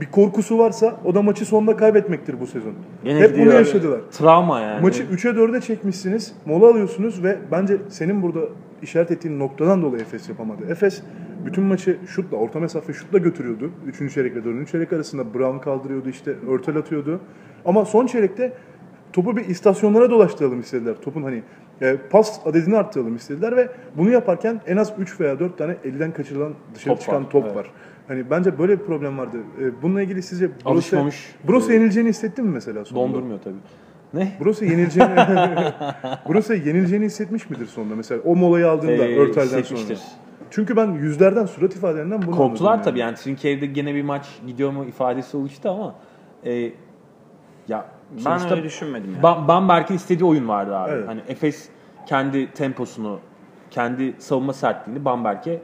bir korkusu varsa o da maçı sonunda kaybetmektir bu sezon. Yine Hep bunu yaşadılar. Travma yani. Maçı 3'e 4'e çekmişsiniz. Mola alıyorsunuz ve bence senin burada işaret ettiğin noktadan dolayı Efes yapamadı. Efes bütün maçı şutla, orta mesafe şutla götürüyordu. 3. çeyrek ve 4. çeyrek arasında Brown kaldırıyordu işte, örtel atıyordu. Ama son çeyrekte topu bir istasyonlara dolaştıralım istediler. Topun hani e, pas adedini arttıralım istediler ve bunu yaparken en az 3 veya 4 tane elden kaçırılan dışarı Top çıkan var, top evet. var. Hani bence böyle bir problem vardı. E, bununla ilgili sizce Brose. Brose yenileceğini hissettin mi mesela sonunda? Dondurmuyor tabii. Ne? Brose yenileceğini *laughs* Brose yenileceğini hissetmiş midir sonunda mesela o molayı aldığında Ee, Örtel'den sonra? Çünkü ben yüzlerden surat ifadelerinden bunu Korktular anladım tabii yani Trincave'de gene bir maç gidiyor mu ifadesi oluştu ama e, ya Ben öyle düşünmedim yani. Ba- Bamberg'in istediği oyun vardı abi. Evet. Hani Efes kendi temposunu, kendi savunma sertliğini Bamberg'e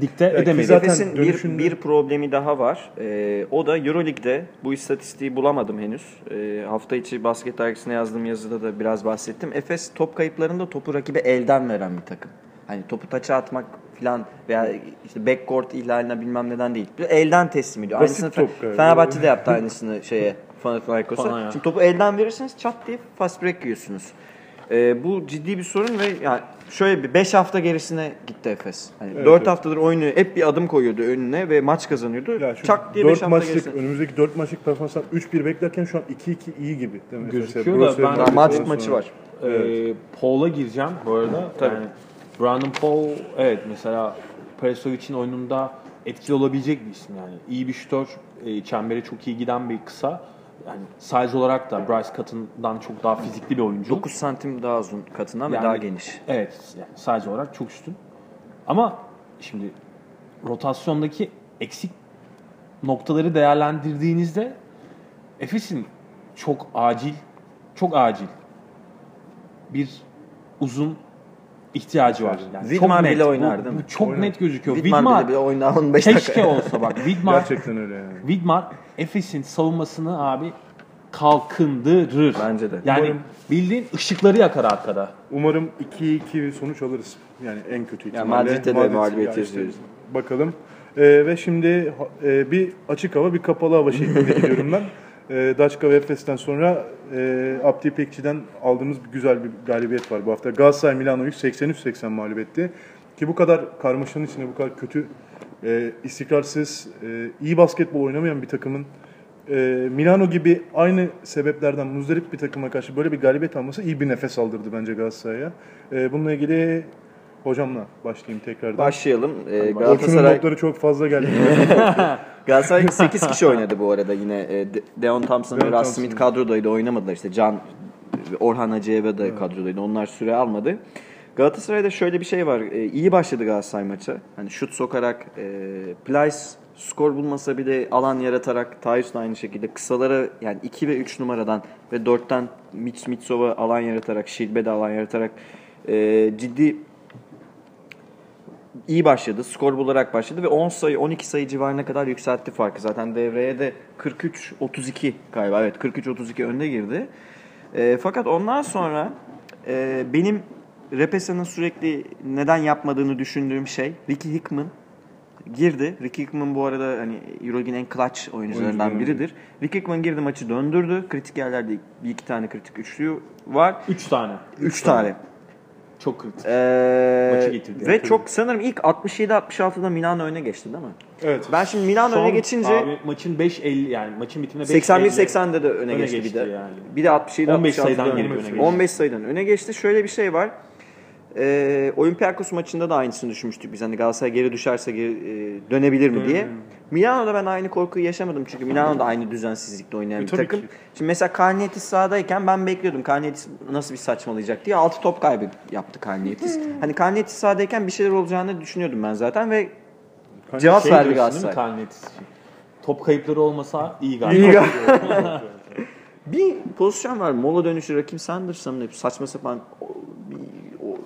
dikte ki edemedi. zaten Efes'in bir, dönüşünde- bir problemi daha var. Ee, o da Euroleague'de bu istatistiği bulamadım henüz. Ee, hafta içi basket dergisine yazdığım yazıda da biraz bahsettim. Efes top kayıplarında topu rakibe elden veren bir takım. Hani topu taça atmak falan veya işte backcourt ihlaline bilmem neden değil. Elden teslim ediyor. Basit Aynısını top galiba. Fenerbahçe de yaptı aynısını şeye *laughs* Panathinaikos'a. Pana ya. Şimdi topu elden verirseniz çat diye fast break yiyorsunuz. E, bu ciddi bir sorun ve yani şöyle bir 5 hafta gerisine gitti Efes. Hani Evet, 4 evet. haftadır oyunu hep bir adım koyuyordu önüne ve maç kazanıyordu. Ya Çak diye 5 4 hafta maçlık, gerisine. önümüzdeki 4 maçlık performanstan 3-1 beklerken şu an 2-2 iyi gibi. Değil mi? Gözüküyor Mesela da ben- Daha Madrid maçı var. Ee, Paul'a gireceğim bu arada. Tabii. Yani Brandon Paul evet mesela Presovic'in oyununda etkili olabilecek bir isim yani. İyi bir şutör, e, çembere çok iyi giden bir kısa. Yani size olarak da Bryce Cotton'dan çok daha fizikli bir oyuncu. 9 santim daha uzun ve Yani- daha geniş. Evet, yani size olarak çok üstün. Ama şimdi rotasyondaki eksik noktaları değerlendirdiğinizde Efes'in çok acil, çok acil bir uzun ihtiyacı var. Yani net. bile Bu- oynar bu, değil mi? çok Oynar. net gözüküyor. Widmer bile bir oynar 15 keşke dakika. *laughs* olsa bak. Widmer, Gerçekten öyle yani. Widmer Efes'in savunmasını abi kalkındırır. Bence de. Yani Umarım- bildiğin ışıkları yakar arkada. Umarım 2-2 bir sonuç alırız. Yani en kötü ihtimalle. Madrid'de de mağlubiyet işte. Bakalım. Ee, ve şimdi e, bir açık hava, bir kapalı hava şeklinde gidiyorum ben. *laughs* E, Daçka ve Efes'ten sonra e, Abdi İpekçi'den aldığımız bir güzel bir galibiyet var bu hafta. Galatasaray Milano'yu 83-80 mağlup etti. Ki bu kadar karmaşanın içinde bu kadar kötü, e, istikrarsız, e, iyi basketbol oynamayan bir takımın e, Milano gibi aynı sebeplerden muzdarip bir takıma karşı böyle bir galibiyet alması iyi bir nefes aldırdı bence Galatasaray'a. E, bununla ilgili hocamla başlayayım tekrardan. Başlayalım. Ee, Galatasaray notları çok fazla geldi. *laughs* Galatasaray 8 kişi oynadı bu arada yine. E, De- Deon Thompson ve Russ. Smith kadrodaydı oynamadılar. İşte Can Orhan Hacıeva da kadrodaydı. Onlar süre almadı. Galatasaray'da şöyle bir şey var. E, iyi başladı Galatasaray maça. Hani şut sokarak, e, Plyce skor bulmasa bile alan yaratarak, Tyus da aynı şekilde kısalara yani 2 ve 3 numaradan ve 4'ten Mitch Mitsova alan yaratarak, Şilbe de alan yaratarak e, ciddi iyi başladı. Skor bularak başladı ve 10 sayı 12 sayı civarına kadar yükseltti farkı. Zaten devreye de 43-32 galiba. Evet 43-32 önde girdi. E, fakat ondan sonra e, benim Repesa'nın sürekli neden yapmadığını düşündüğüm şey Ricky Hickman girdi. Ricky Hickman bu arada hani Euroleague'in en clutch oyuncularından biridir. Ricky Hickman girdi maçı döndürdü. Kritik yerlerde bir iki tane kritik üçlü var. 3 tane. Üç tane. Çok kritik. Ee, Maçı getirdi. Ve çok sanırım ilk 67-66'da Milano öne geçti değil mi? evet. Ben şimdi Milano öne geçince abi maçın 5-50 yani maçın bitimine 5-50. 81-80'de de öne, öne geçti, bir geçti de. yani. Bir de 67 15 sayıdan 66'da geri öne geçti. 15 sayıdan öne geçti. Şöyle bir şey var. Ee, Olympiakos maçında da aynısını düşünmüştük biz. Hani Galatasaray geri düşerse geri, e, dönebilir mi diye. Milano'da ben aynı korkuyu yaşamadım. Çünkü Milano da aynı düzensizlikle oynayan E, bir takım. ki. Şimdi mesela Karniyetis sahadayken ben bekliyordum. Karniyetis nasıl bir saçmalayacak diye. 6 top kaybı yaptı Karniyetis. hani Karniyetis sahadayken bir şeyler olacağını düşünüyordum ben zaten ve cevap Şey verdi Galatasaray. Top kayıpları olmasa iyi galiba. İyi *laughs* Bir pozisyon var. Mola dönüşü Rakim Sanders'ın hep saçma sapan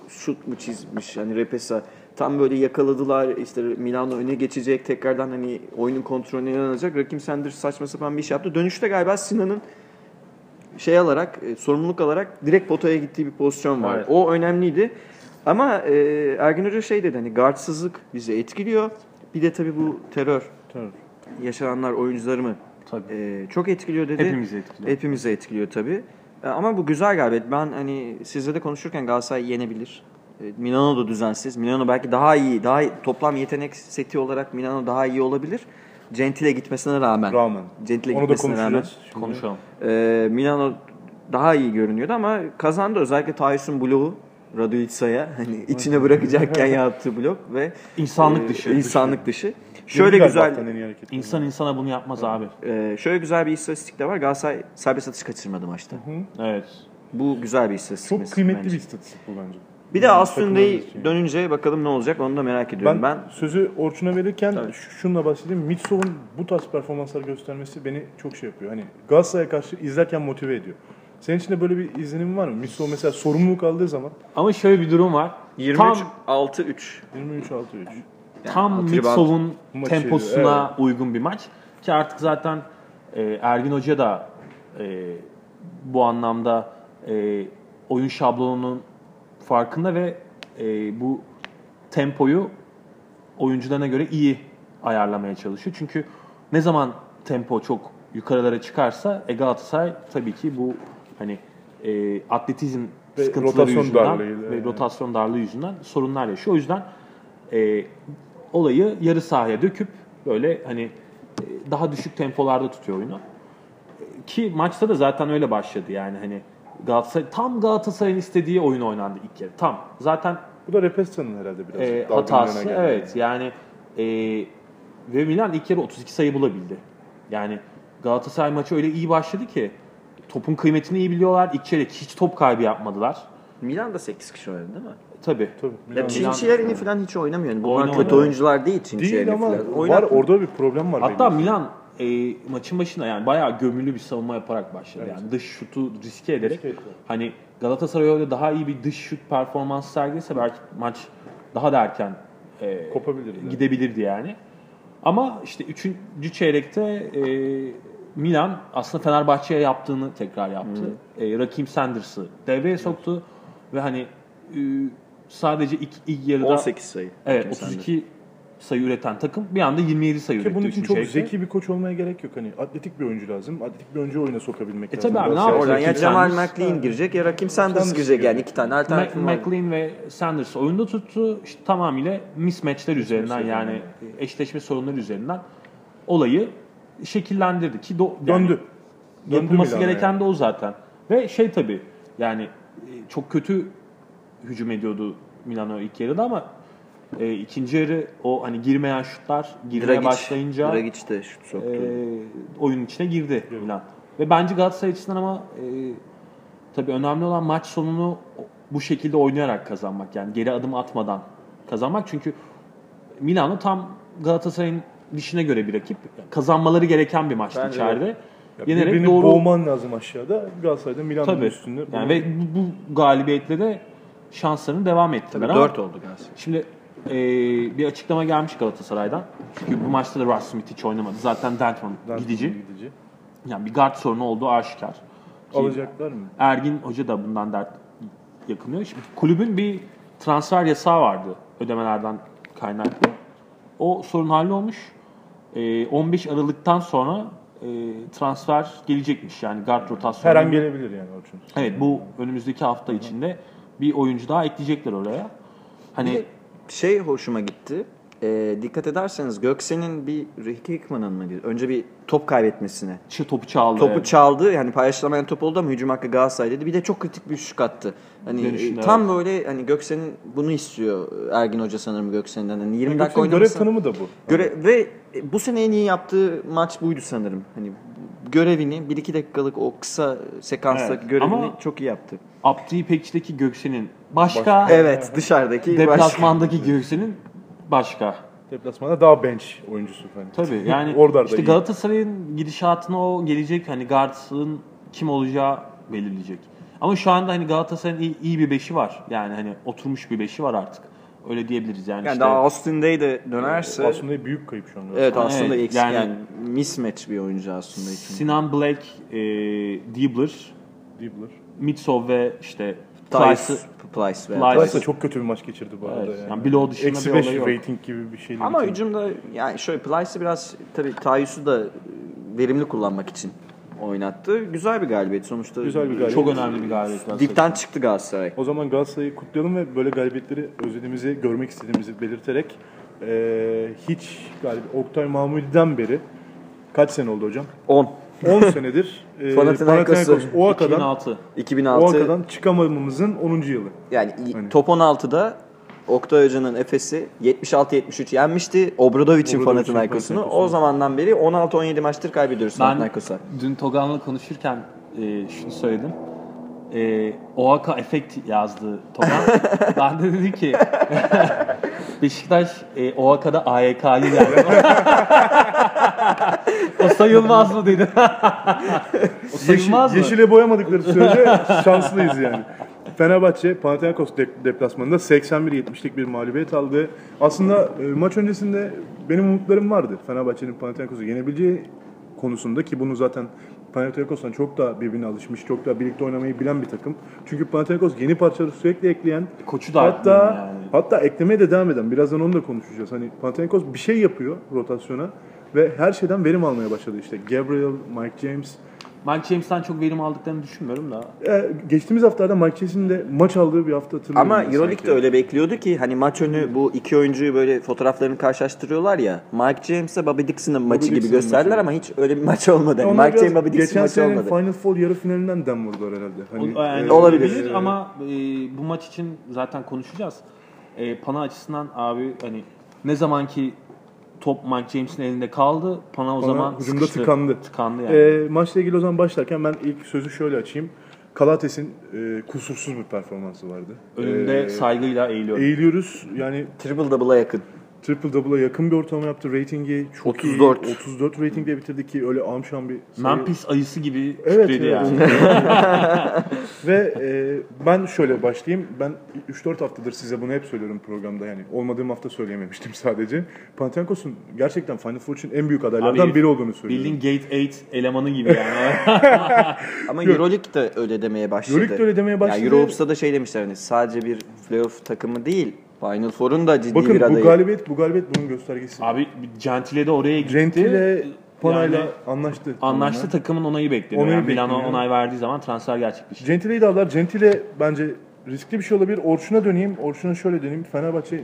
şut mu çizmiş hani Repesa tam böyle yakaladılar işte Milano öne geçecek tekrardan hani oyunun kontrolünü alacak Rakim Sanders saçma sapan bir iş yaptı. Dönüşte galiba Sinan'ın şey alarak e, sorumluluk alarak direkt potaya gittiği bir pozisyon var. Evet. O önemliydi. Ama e, Ergin Hoca şey dedi hani guardsızlık bizi etkiliyor. Bir de tabii bu terör Tamam. yaşananlar oyuncularımı Tabii. e, çok etkiliyor dedi. Hepimizi etkiliyor. Hepimizi etkiliyor tabii. E, Ama bu güzel galibiyet. Ben hani sizle de konuşurken Galatasaray yenebilir. E, Milano da düzensiz. Milano belki daha iyi, daha iyi- toplam yetenek seti olarak Milano daha iyi olabilir. Gentile gitmesine rağmen. Rağmen. Gentile Onu da gitmesine rağmen. Şimdi. Konuşalım. E, Milano daha iyi görünüyordu ama kazandı. Özellikle Tyson bloğu Radulitsa'ya hani içine bırakacakken *laughs* yaptığı blok ve İnsanlık e, dışı. insanlık dışı. Yedi Şöyle güzel. İnsan insana bunu yapmaz abi. e, şöyle güzel bir istatistik de var. Galatasaray serbest atış kaçırmadı maçta. Evet. Bu güzel bir istatistik. Çok kıymetli bence. bir istatistik bu bence. Bir de Asunde'yi dönünce bakalım ne olacak onu da merak ediyorum Ben, ben. sözü Orçun'a verirken Tabii. şununla bahsedeyim. Mitsov'un bu tarz performanslar göstermesi beni çok şey yapıyor. Hani Galatasaray'a karşı izlerken motive ediyor. Senin için de böyle bir izlenim var mı? Mitsov mesela sorumluluk aldığı zaman Ama şöyle bir durum var. 23 Tam 6 3. 23-6-3. tam Mitsov'un temposuna uygun bir maç. Ki artık zaten e, Ergin Hoca da e, bu anlamda e, oyun şablonunun farkında ve e, bu tempoyu oyuncularına göre iyi ayarlamaya çalışıyor. Çünkü ne zaman tempo çok yukarılara çıkarsa e, Galatasaray tabii ki bu hani e, atletizm Ve sıkıntıları rotasyon yüzünden ve yani. rotasyon darlığı yüzünden sorunlar yaşıyor. O yüzden e, olayı yarı sahaya döküp böyle hani e, daha düşük tempolarda tutuyor oyunu. E, Ki maçta da zaten öyle başladı yani hani Galatasaray tam Galatasaray'ın istediği oyun oynandı ilk kere. Tam. Zaten Bu da Repesta'nın herhalde biraz. e, hatası evet yani e, ve Milan ilk yarı 32 sayı bulabildi. Yani Galatasaray maçı öyle iyi başladı ki topun kıymetini iyi biliyorlar. İlk çeyrek hiç top kaybı yapmadılar. Milan'da 8 kişi oynadı değil mi? Tabii. Tabii. Ya Milan- Çinçilerini falan hiç oynamıyor. Yani bunlar Oynamadı. kötü oyuncular değil Değil Çinçilerini ama falan. var orada bir problem var. Hatta belli. Milan e, maçın başında yani bayağı gömülü bir savunma yaparak başladı. Evet. Yani dış şutu riske ederek Riske hani Galatasaray öyle daha iyi bir dış şut performansı sergilese belki maç daha da erken e, Kopabilirdi. gidebilirdi yani. Ama işte 3. çeyrekte e, Milan aslında Fenerbahçe'ye yaptığını tekrar yaptı. E, Rakim Sanders'ı devreye soktu ve hani e, sadece ilk, ilk yarıda 18 sayı. evet Kim sende? 32 sayı üreten takım bir anda 27 sayı üretti. bunun için çok çeyrekte. zeki bir koç olmaya gerek yok. Hani atletik bir oyuncu lazım. Atletik bir oyuncu oyuna sokabilmek E lazım. tabii abi, ne Galatasaray- Oradan ya Sanders. McLean girecek ya Rakim Sanders Sanders girecek yani iki tane alternatif var. McLean ve Sanders oyunda tuttu. İşte tamamıyla mismatchler üzerinden yani eşleşme sorunları üzerinden olayı şekillendirdi ki do- yani Döndü. Döndü yapılması gereken yani. de o zaten. Ve şey tabii yani e, çok kötü hücum ediyordu Milano ilk yarıda ama e, ikinci yarı o hani girmeyen şutlar girmeye Dragic- başlayınca Dragic de şut soktu. e, oyunun içine girdi Milan. Ve bence Galatasaray açısından ama e, tabii önemli olan maç sonunu bu şekilde oynayarak kazanmak. Yani geri adım atmadan kazanmak. Çünkü Milano tam Galatasaray'ın dişine göre bir rakip. Kazanmaları gereken bir maçtı Bence içeride. Ya Yenerek birbirini doğru boğman lazım aşağıda. Galatasaray'da Milan'ın tabii. üstünde. Yani ve bu, bu galibiyetle de şanslarını devam ettiler. Tabii ama 4 oldu Galatasaray. Şimdi e, bir açıklama gelmiş Galatasaray'dan. Çünkü bu maçta da Russ Smith hiç oynamadı. Zaten Denton Danton gidici. gidici. Yani bir guard sorunu olduğu aşikar. Ki Alacaklar mı? Ergin Hoca da bundan dert yakınıyor. Şimdi kulübün bir transfer yasağı vardı ödemelerden kaynaklı. O sorun hallolmuş. Ee, 15 Aralık'tan sonra e, transfer gelecekmiş yani guard rotasyonu. Her an gelebilir yani Orçun. Evet bu önümüzdeki hafta içinde bir oyuncu daha ekleyecekler oraya. Hani Bir şey hoşuma gitti. Ee, dikkat ederseniz Göksen'in bir Ricky Hickman'ın mı? Önce bir top kaybetmesine. çı- topu çaldı. Topu evet. çaldı yani paylaşılamayan top oldu ama hücum hakkı Galatasaray dedi. Bir de çok kritik bir şut attı. Hani Dönüşünde, e, tam evet. böyle hani Göksen'in bunu istiyor Ergin Hoca sanırım Göksen'den. Hani 20 dakika Göksel'in görev tanımı da bu. Göre ve bu sene en iyi yaptığı maç buydu sanırım. Hani görevini 1-2 dakikalık o kısa sekanstaki Evet. görevini Ama- çok iyi yaptı. Abdi İpekçi'deki Göksen'in başka, Evet dışarıdaki başka. deplasmandaki Göksen'in başka. Deplasmanda daha bench oyuncusu falan. Tabii yani *laughs* Oralarda işte iyi. Galatasaray'ın gidişatını o gelecek hani guards'ın kim olacağı belirleyecek. Ama şu anda hani Galatasaray'ın iyi, iyi bir beşi var. Yani hani oturmuş bir beşi var artık. Öyle diyebiliriz yani. Yani işte, daha Austin Day de dönerse Aslında büyük kayıp şu anda. evet aslında Evet, eksik yani, yani- mismatch bir oyuncu aslında için. Sinan Black, e, Diebler, Dibbler. Mitsov ve işte Price, Price'ı Price ve Price- Price da çok kötü bir maç geçirdi bu arada. Evet, yani. yani below dışında Eksi bir 5 olayı yok. rating gibi bir şeyle Ama bitirdi. hücumda yani şöyle Plyce'ı biraz tabii Tayyus'u da verimli kullanmak için oynattı. Güzel bir galibiyet sonuçta. Güzel bir galibiyet. çok önemli bir galibiyet. Dipten çıktı Galatasaray. O zaman Galatasaray'ı kutlayalım ve böyle galibiyetleri özlediğimizi, görmek istediğimizi belirterek eee, hiç galip Oktay Mahmudi'den beri kaç sene oldu hocam? 10. 10 senedir *laughs* Panathinaikos'u Panathinaikos OAKA'dan 2006. 2006 OAKA'dan çıkamamamızın 10. yılı. yani i- Hani. top 16'da Oktay Hoca'nın Efes'i 76-73 yenmişti. Obradovic'in Panathinaikos'unu. O zamandan beri 16-17 maçtır kaybediyoruz Ben Panathinaikos'a. dün Togan'la konuşurken e, şunu söyledim. E, Oaka efekt yazdı Togan. *laughs* ben de dedi ki *laughs* Beşiktaş e, Oaka'da AYK'lı geldi. *laughs* o sayılmaz mı dedi. o sayılmaz Yeşil, mı? yeşile boyamadıkları sürece şanslıyız yani. Fenerbahçe Panathinaikos de- deplasmanında 81-70'lik bir mağlubiyet aldı. Aslında e, maç öncesinde benim umutlarım vardı. Fenerbahçe'nin Panathinaikos'u yenebileceği konusunda ki bunu zaten Panathinaikos'tan çok daha birbirine alışmış, çok daha birlikte oynamayı bilen bir takım. Çünkü Panathinaikos yeni parçaları sürekli ekleyen, Koçu da hatta yani. hatta eklemeye de devam eden. Birazdan onu da konuşacağız. Hani Panathinaikos bir şey yapıyor rotasyona ve her şeyden verim almaya başladı. İşte Gabriel, Mike James, Mike James'ten çok verim aldıklarını düşünmüyorum da. E, geçtiğimiz haftalarda Mike James'in de maç aldığı bir hafta hatırlıyorum. Ama Euroleague de öyle bekliyordu ki hani maç önü bu iki oyuncuyu böyle fotoğraflarını karşılaştırıyorlar ya. Mike James'e Bobby Dixon'ın maçı gibi Dixon'ın gösterdiler maçı. ama hiç öyle bir maç olmadı. Yani Mike James Bobby Dixon geçen maçı olmadı. Final Four yarı finalinden dem vurdular herhalde. Hani, O- yani e, olabilir. ama e, bu maç için zaten konuşacağız. E, Pana açısından abi hani ne zamanki top Mike James'in elinde kaldı, Pana o Pana zaman hücumda sıkıştı. tıkandı. Tıkandı yani. E, maçla ilgili o zaman başlarken ben ilk sözü şöyle açayım. Kalates'in e, kusursuz bir performansı vardı. Önünde E, saygıyla eğiliyorum. eğiliyoruz. Yani Triple double'a yakın. Triple double'a yakın bir ortalama yaptı. Ratingi çok 34. iyi. 34 ratingle bitirdi ki öyle amşan bir sayı. Memphis ayısı gibi Evet, titredi evet. yani. *laughs* Ve e, ben şöyle başlayayım. Ben 3-4 haftadır size bunu hep söylüyorum programda yani. Olmadığım hafta söyleyememiştim *laughs* sadece. Panathinaikos'un gerçekten Final Four için en büyük adaylardan Abi, biri olduğunu söylüyorum. Bildiğin Gate 8 elemanı gibi yani. *laughs* Ama Euroleague de öyle demeye başladı. Euroleague de öyle demeye başladı. Yani Eurohops'ta da şey demişler hani sadece bir playoff takımı değil. Final Four'un da ciddi Bakın bir bu adayı. galibiyet bu galibiyet bunun göstergesi. Abi Gentile de oraya gitti. Gentile Pana'yla Yani anlaştı. Anlaştı tamamen. takımın onayı bekliyor. Onayı yani Milano bekliyor. onay verdiği zaman transfer gerçekleşti. Gentile'yi de aldılar. Gentile bence riskli bir şey olabilir. Orçun'a döneyim. Orçun'a şöyle döneyim. Fenerbahçe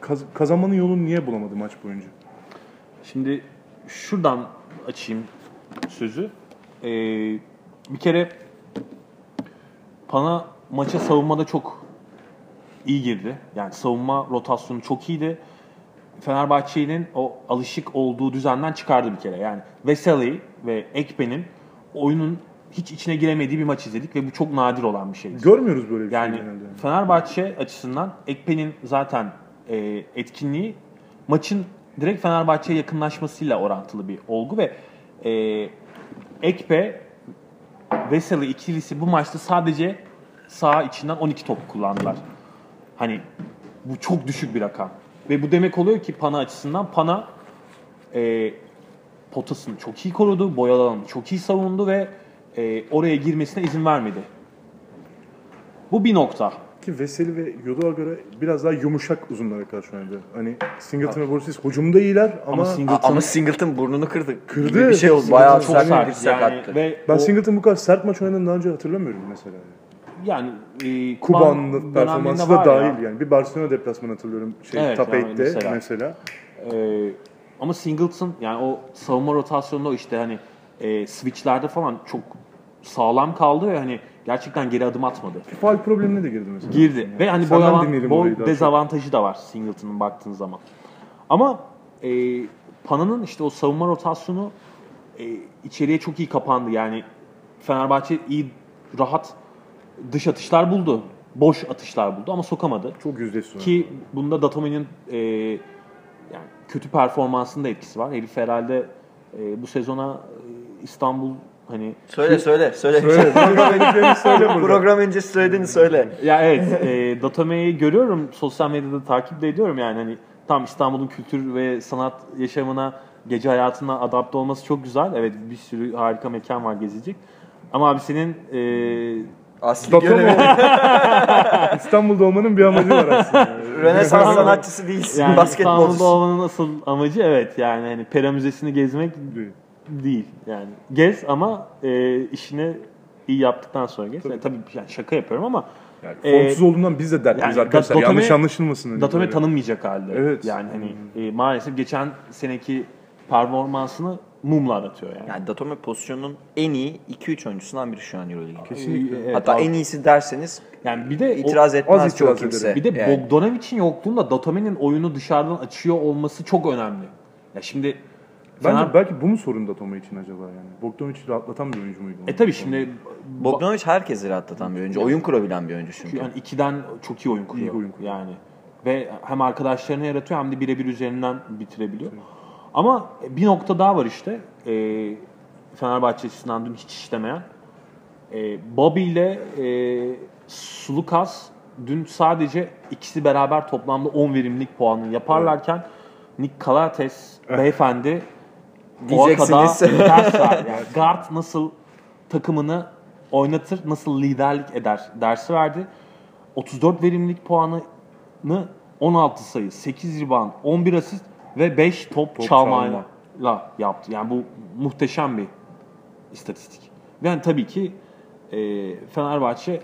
kaz- kazanmanın yolunu niye bulamadı maç boyunca? Şimdi şuradan açayım sözü. Ee, bir kere Pana maça savunmada çok iyi girdi. Yani savunma rotasyonu çok iyiydi. Fenerbahçe'nin o alışık olduğu düzenden çıkardı bir kere. Yani Veseli ve Ekpe'nin oyunun hiç içine giremediği bir maç izledik ve bu çok nadir olan bir şey. Görmüyoruz böyle bir Yani şey genelde. Fenerbahçe açısından Ekpe'nin zaten e, etkinliği maçın direkt Fenerbahçe'ye yakınlaşmasıyla orantılı bir olgu ve e, Ekpe Veseli ikilisi bu maçta sadece sağ içinden 12 top kullandılar. Hani bu çok düşük bir rakam. Ve bu demek oluyor ki Pana açısından Pana e, potasını çok iyi korudu, boyalı alanı çok iyi savundu ve e, oraya girmesine izin vermedi. Bu bir nokta. Ki Veseli ve Yodo'a göre biraz daha yumuşak uzunlara karşı oynadı. Hani Singleton ve Borsis hücumda iyiler ama, Ama A- Singleton Ama Singleton burnunu kırdı. Kırdı. Gibi bir şey oldu. Singleton Bayağı çok sert, sert yani ve ben o- Singleton bu kadar sert maç oynadığını daha önce hatırlamıyorum mesela. yani e, Kuban'ın döneminde performansı da dahil ya. yani. Bir Barcelona deplasmanı hatırlıyorum. Şey, Evet, Top yani 8'te mesela. mesela. Ee, ama Singleton yani o savunma rotasyonunda o işte hani e, switchlerde falan çok sağlam kaldı ve hani gerçekten geri adım atmadı. Faal problemine de girdi mesela. Girdi. Ve hani boy, avan, boy çok. dezavantajı da var Singleton'ın baktığın zaman. Ama e, Pana'nın işte o savunma rotasyonu e, içeriye çok iyi kapandı. Yani Fenerbahçe iyi rahat dış atışlar buldu. Boş atışlar buldu ama sokamadı. Çok yüzdesi. Ki bunda Datome'nin e, yani kötü performansında etkisi var. Herif herhalde e, bu sezona e, İstanbul hani Söyle söyle söyle. Söyle, *laughs* söyle. Program öncesi söylediğini söyle. ya evet e, Datome'yi görüyorum sosyal medyada takip de ediyorum yani hani tam İstanbul'un kültür ve sanat yaşamına gece hayatına adapte olması çok güzel. Evet bir sürü harika mekan var gezilecek. Ama abi senin e, Asli görevi. *laughs* İstanbul'da olmanın bir amacı var aslında. Rönesans sanatçısı değilsin. yani basketbolcusun. İstanbul'da olmanın asıl amacı evet yani hani Pera Müzesi'ni gezmek değil yani. Gez ama e, işini iyi yaptıktan sonra gez. Yani tabii yani şaka yapıyorum ama Yani Ee, formsuz olduğundan biz de dertliyiz yani arkadaşlar. Datome- Yanlış anlaşılmasın. Datome tanınmayacak halde. Evet. Yani hani e, maalesef geçen seneki performansını mumla aratıyor yani. Yani Datome pozisyonun en iyi 2-3 oyuncusundan biri şu an Euroleague'in. Kesinlikle. Evet, Hatta abi. en iyisi derseniz yani bir de o- itiraz etmez az itiraz kimse. ederim. bir de Yani. Bogdanovic'in yokluğunda Datome'nin oyunu dışarıdan açıyor olması çok önemli. Ya şimdi Bence Fener- belki bu mu sorun Datome için acaba yani? Bogdanovic'i rahatlatan bir oyuncu muydu? e tabii şimdi Bogdanovic herkesi rahatlatan bir oyuncu. Oyun kurabilen bir oyuncu çünkü. yani ikiden çok iyi oyun kuruyor. oyun kuruyor. Yani ve hem arkadaşlarına yaratıyor hem de birebir üzerinden bitirebiliyor. Ama bir nokta daha var işte. E, Fenerbahçe açısından dün hiç işlemeyen. E, Bobby ile e, Sulukas dün sadece ikisi beraber toplamda 10 verimlilik puanı yaparlarken Nick Calates beyefendi Diyeceksiniz. Ortada ders ver. *laughs* Yani guard nasıl takımını oynatır, nasıl liderlik eder dersi verdi. 34 verimlilik puanını 16 sayı, 8 rebound, 11 asist ve 5 top, Top çalmayla yaptı. Yani bu muhteşem bir istatistik. Yani tabii ki e, Fenerbahçe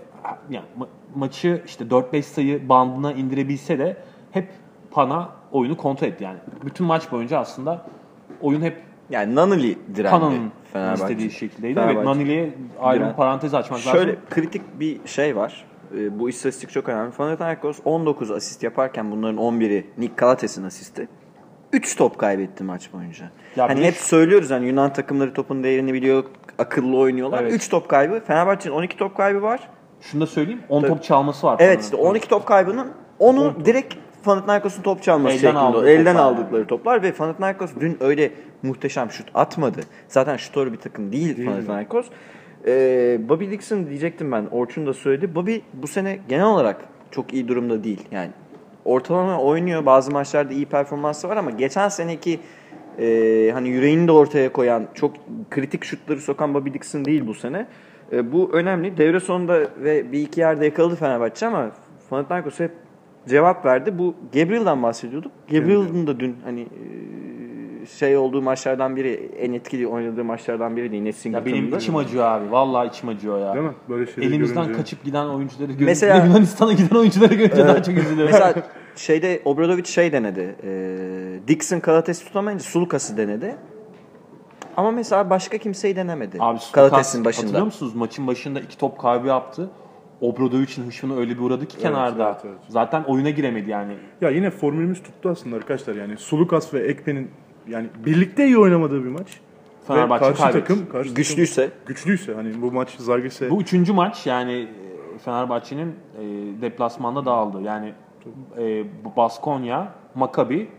yani ma- maçı işte 4-5 sayı bandına indirebilse de hep Pana oyunu kontrol etti yani. Bütün maç boyunca aslında oyun hep Yani Nanili direndi Pana'nın Fenerbahçe. istediği şekildeydi. Evet Fenerbahçe. Nanili'ye ayrı bir parantez açmak Şöyle lazım. kritik bir şey var. Ee, bu istatistik çok önemli. Panathinaikos 19 asist yaparken bunların 11'i Nick Galates'in asisti. 3 top kaybetti maç boyunca. Ya hani bir- hep söylüyoruz hani Yunan takımları topun değerini biliyor, akıllı oynuyorlar. Evet. 3 top kaybı. Fenerbahçe'nin 12 top kaybı var. Şunu da söyleyeyim. 10 Tabii. top çalması var. Evet işte 12 top kaybının onu direkt Panathinaikos'un top çalması Elden şeklinde. aldığı Elden toplar aldıkları toplar ve Panathinaikos dün öyle muhteşem şut atmadı. Zaten şutör bir takım değil, Panathinaikos. Ee, Bobby Dixon diyecektim ben. Orçun da söyledi. Bobby bu sene genel olarak çok iyi durumda değil. Yani ortalama oynuyor. Bazı maçlarda iyi performansı var ama geçen seneki e, hani yüreğini de ortaya koyan, çok kritik şutları sokan Bobby Dixon değil bu sene. E, bu önemli. Devre sonunda ve bir iki yerde yakaladı Fenerbahçe ama Panathinaikos hep cevap verdi. Bu Gabriel'dan bahsediyorduk. Gabriel'ın da dün hani e, şey olduğu maçlardan biri, en etkili oynadığı maçlardan biriydi yine Ya Singleton'da. benim içim acıyor abi. Vallahi içim acıyor ya. Değil mi? Böyle şeyleri Elimizden görünce. kaçıp giden oyuncuları görünce, Mesela- Yunanistan'a giden oyuncuları görünce daha çok üzülüyorum. Mesela *laughs* şeyde Obradovic şey denedi. E, Dixon Kalates'i tutamayınca Sulukas'ı denedi. Ama mesela başka kimseyi denemedi. Abi Kalates'in başında. Hatırlıyor musunuz? Maçın başında iki top kaybı yaptı. Obradovic'in hışmına öyle bir uğradı ki kenarda. evet, evet. Zaten oyuna giremedi yani. Ya yine formülümüz tuttu aslında arkadaşlar. Yani Sulukas ve Ekpe'nin yani birlikte iyi oynamadığı bir maç. Fenerbahçe ve karşı kaybetti. takım karşı Güçlüyse. takım, güçlüyse hani bu maç Zalgiris'e Bu üçüncü maç yani e, Fenerbahçe'nin e, deplasmanda dağıldı. Yani e, bu Baskonya, Maccabi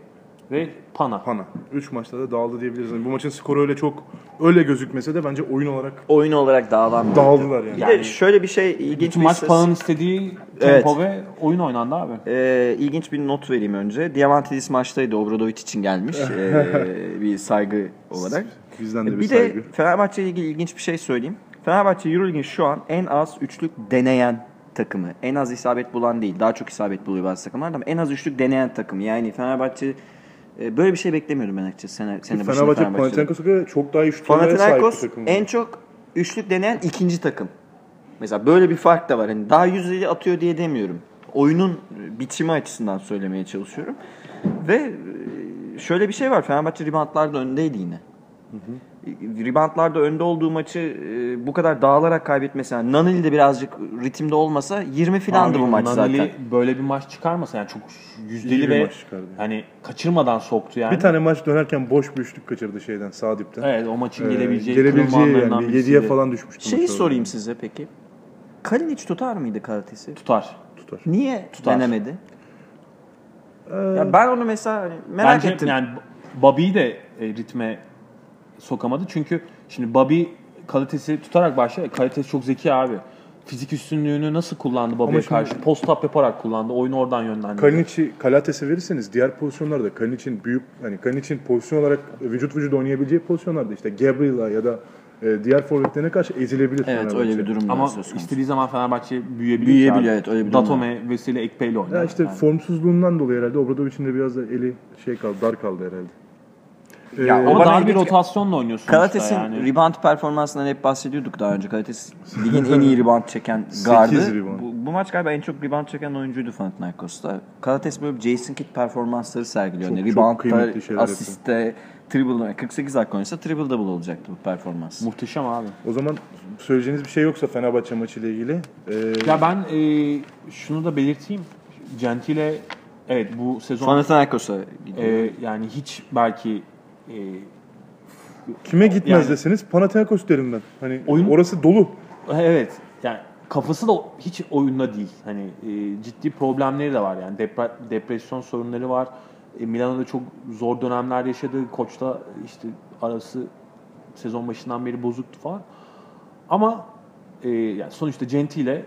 ve Pana. Hana. 3 maçta da dağıldı diyebiliriz. Yani bu maçın skoru öyle çok öyle gözükmese de bence oyun olarak Oyun olarak dağılan dağıldılar yani. Bir de şöyle bir şey ilginç bir maç istatistik- Pana'nın istediği Evet. tempo ve oyun oynandı abi. Ee, ilginç bir not vereyim önce. Diamantidis maçtaydı. Obradovic için gelmiş. *laughs* ee, bir saygı olarak. Bizden de bir, Bir saygı. de Fenerbahçe ile ilgili ilginç bir şey söyleyeyim. Fenerbahçe Euroleague'in şu an en az üçlük deneyen takımı. En az isabet bulan değil. Daha çok isabet buluyor bazı takımlar ama en az üçlük deneyen takım. Yani Fenerbahçe e, böyle bir şey beklemiyordum ben açıkçası. Sene, sene başında Fenerbahçe. Panathinaikos'a göre çok daha iyi şutörlere sahip Panathinaikos takım. en çok üçlük deneyen ikinci takım. Mesela böyle bir fark da var. Hani daha yüzdeli atıyor diye demiyorum. Oyunun biçimi açısından söylemeye çalışıyorum. Ve e, şöyle bir şey var. Fenerbahçe reboundlarda öndeydi yine. Reboundlarda önde olduğu maçı e, bu kadar dağılarak kaybetmesi. Yani Nanili de birazcık ritimde olmasa 20 filandı bu maç Naneli zaten. böyle bir maç çıkarmasa yani çok yüzdeli İyi bir ve maç çıkardı. hani kaçırmadan soktu yani. Bir tane maç dönerken boş bir üçlük kaçırdı şeyden sağ dipten. Evet o maçın Ee, gelebileceği, gelebileceği yani anlarından 7'ye birisiydi. falan düşmüştü. Şeyi maç orada. sorayım size peki. Kalinic tutar mıydı Karates'i? Tutar. Tutar. Niye Tutar. denemedi? Ee, Ya ben onu mesela hani merak Bence ettim. yani Bobby'yi de e, ritme sokamadı. Çünkü şimdi Bobby kalitesi tutarak başladı. Kalitesi çok zeki abi. Fizik üstünlüğünü nasıl kullandı Bobby'ye karşı? Post up yaparak kullandı. Oyunu oradan yönlendirdi. Kalinic'i Kalates'e verirseniz diğer pozisyonlarda Kalinic'in büyük hani Kalinic'in pozisyon olarak vücut vücuda oynayabileceği pozisyonlarda işte Gabriel'a ya da e, diğer forvetlerine karşı ezilebilir Evet Fenerbahçe. öyle bir durum Ama istediği zaman Fenerbahçe büyüyebiliyor. Büyüyebiliyor, evet, öyle bir durum Datome, Vesile, Ekpe ile oynar. Ya işte Yani. formsuzluğundan dolayı herhalde Obradovic'in de biraz da eli şey kaldı, dar kaldı herhalde. Ya Ee, o Ama bana dar bir ilginç- rotasyonla oynuyorsun Kalates'in yani. rebound performansından hep bahsediyorduk daha önce. Kalates *laughs* ligin en iyi rebound çeken gardı. rebound. Bu, bu maç galiba en çok rebound çeken oyuncuydu Panathinaikos'ta. Kalates böyle Jason Kidd performansları sergiliyor. Çok- yani çok reboundda, kıymetli şeyler asiste, triple, 48 dakika oynasa triple double olacaktı bu performans. Muhteşem abi. o zaman söyleyeceğiniz bir şey yoksa Fenerbahçe maçı ile ilgili. e, Ya ben e, şunu da belirteyim. Gentile evet bu sezon Panathinaikos'a gidiyor. e, yani hiç belki e, kime gitmez yani- deseniz Panathinaikos derim ben. Hani Oyun- orası dolu. Evet. Yani kafası da hiç oyunda değil. Hani e, ciddi problemleri de var yani Depre- depresyon sorunları var. E, Milano'da çok zor dönemler yaşadı. Koçta işte arası sezon başından beri bozuktu falan. Ama e, yani sonuçta Gentile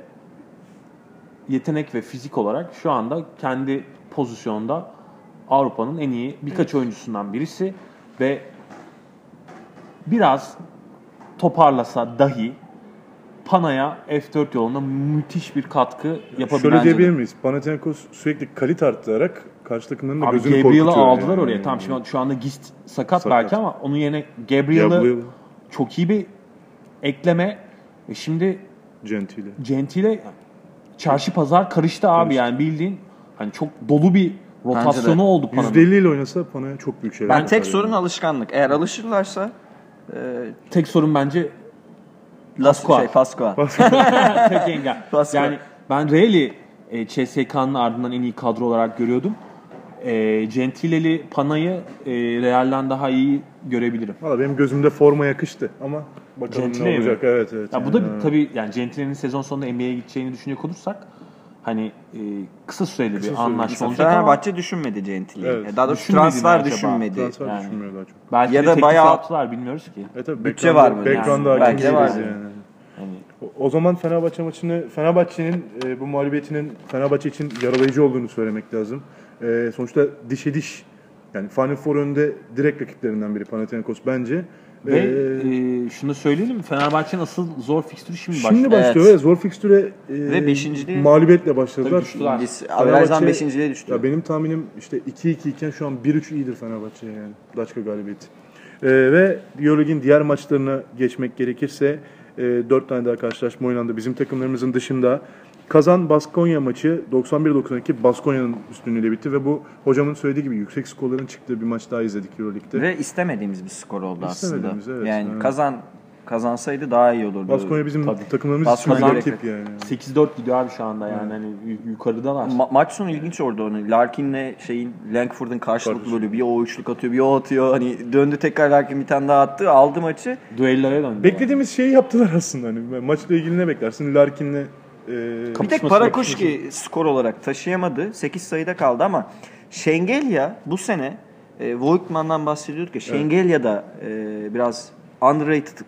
yetenek ve fizik olarak şu anda kendi pozisyonda Avrupa'nın en iyi birkaç oyuncusundan birisi ve biraz toparlasa dahi Pana'ya F4 yolunda müthiş bir katkı yapabilir. Şöyle diyebilir miyiz? Panathinaikos sürekli kalite arttırarak karşı takımların da Abi gözünü Gabriel'ı korkutuyor. aldılar yani. oraya. Tamam şimdi şu anda Gist sakat, Sakat. belki ama onun yerine Gabriel'ı Gabriel. çok iyi bir ekleme. E şimdi Gentile. Gentile çarşı pazar karıştı abi yani bildiğin hani çok dolu bir rotasyonu oldu Pana'nın. %50 ile oynasa Pana'ya çok büyük şeyler Ben yapar tek yani. sorun alışkanlık. Eğer alışırlarsa e, Tek sorun bence Las Pascual. şey Pascual. *laughs* *laughs* tek engel. Pascal. yani ben Real'i e, CSK'nın ardından en iyi kadro olarak görüyordum. E, Gentile'li Pana'yı e, Real'den daha iyi görebilirim. Valla benim gözümde forma yakıştı ama bakalım Gentile ne mi? olacak. Evet evet. Ya bu yani. da bir, tabii yani Gentile'nin sezon sonunda NBA'ye gideceğini düşünecek olursak hani e, kısa süreli bir süreli. anlaşma olacak ama Fenerbahçe düşünmedi Gentile'yi. Evet. Daha doğrusu transfer acaba? düşünmedi. transfer yani. düşünmüyor daha çok. belki Ya da bayağı- yaptılar bilmiyoruz ki. E tabii Bütçe var mı? background'da Yani belki de var. yani. Hani O- O zaman Fenerbahçe maçını, Fenerbahçe'nin e, bu mağlubiyetinin Fenerbahçe için yaralayıcı olduğunu söylemek lazım. E, sonuçta dişe diş. Yani Final Four önünde direkt rakiplerinden biri Panathinaikos bence. Ve E, e, şunu söyleyelim Fenerbahçe'nin asıl zor fikstürü şimdi başlıyor. şimdi başlıyor Evet. ve zor fikstüre e, Ve beşinciliği- mağlubiyetle başladılar. Averajdan 5.liğe düştü. Ya benim tahminim işte 2-2 iken şu an 1-3 iyidir Fenerbahçe yani. Daçka galibiyeti. Ee, ve Euroleague'in diğer maçlarına geçmek gerekirse e, 4 tane daha karşılaşma oynandı. Bizim takımlarımızın dışında Kazan Baskonya maçı 91-92 Baskonya'nın üstünlüğüyle bitti ve bu hocamın söylediği gibi yüksek skorların çıktığı bir maç daha izledik Euroleague'de. Ve istemediğimiz bir skor oldu aslında. İstemediğimiz, evet. yani Evet. kazan kazansaydı daha iyi olurdu. Baskonya bizim Tabii. takımlarımız için Baskonya bir rakip yani. 8-4 gidiyor abi şu anda yani hani yu- yukarıdalar. Ma- maç sonu ilginç oldu onu. Larkin'le şeyin Langford'un karşılıklı böyle bir o üçlük atıyor, bir o atıyor. Hani döndü tekrar Larkin bir tane daha attı. Aldı maçı. Düelloya döndü. Beklediğimiz şeyi yaptılar aslında. Hani maçla ilgili ne beklersin? Larkin'le e, Bir tek Parakuşki skor olarak taşıyamadı. 8 sayıda kaldı ama Şengelya bu sene e, Voigtman'dan bahsediyorduk ya. Şengelya da e, biraz underrated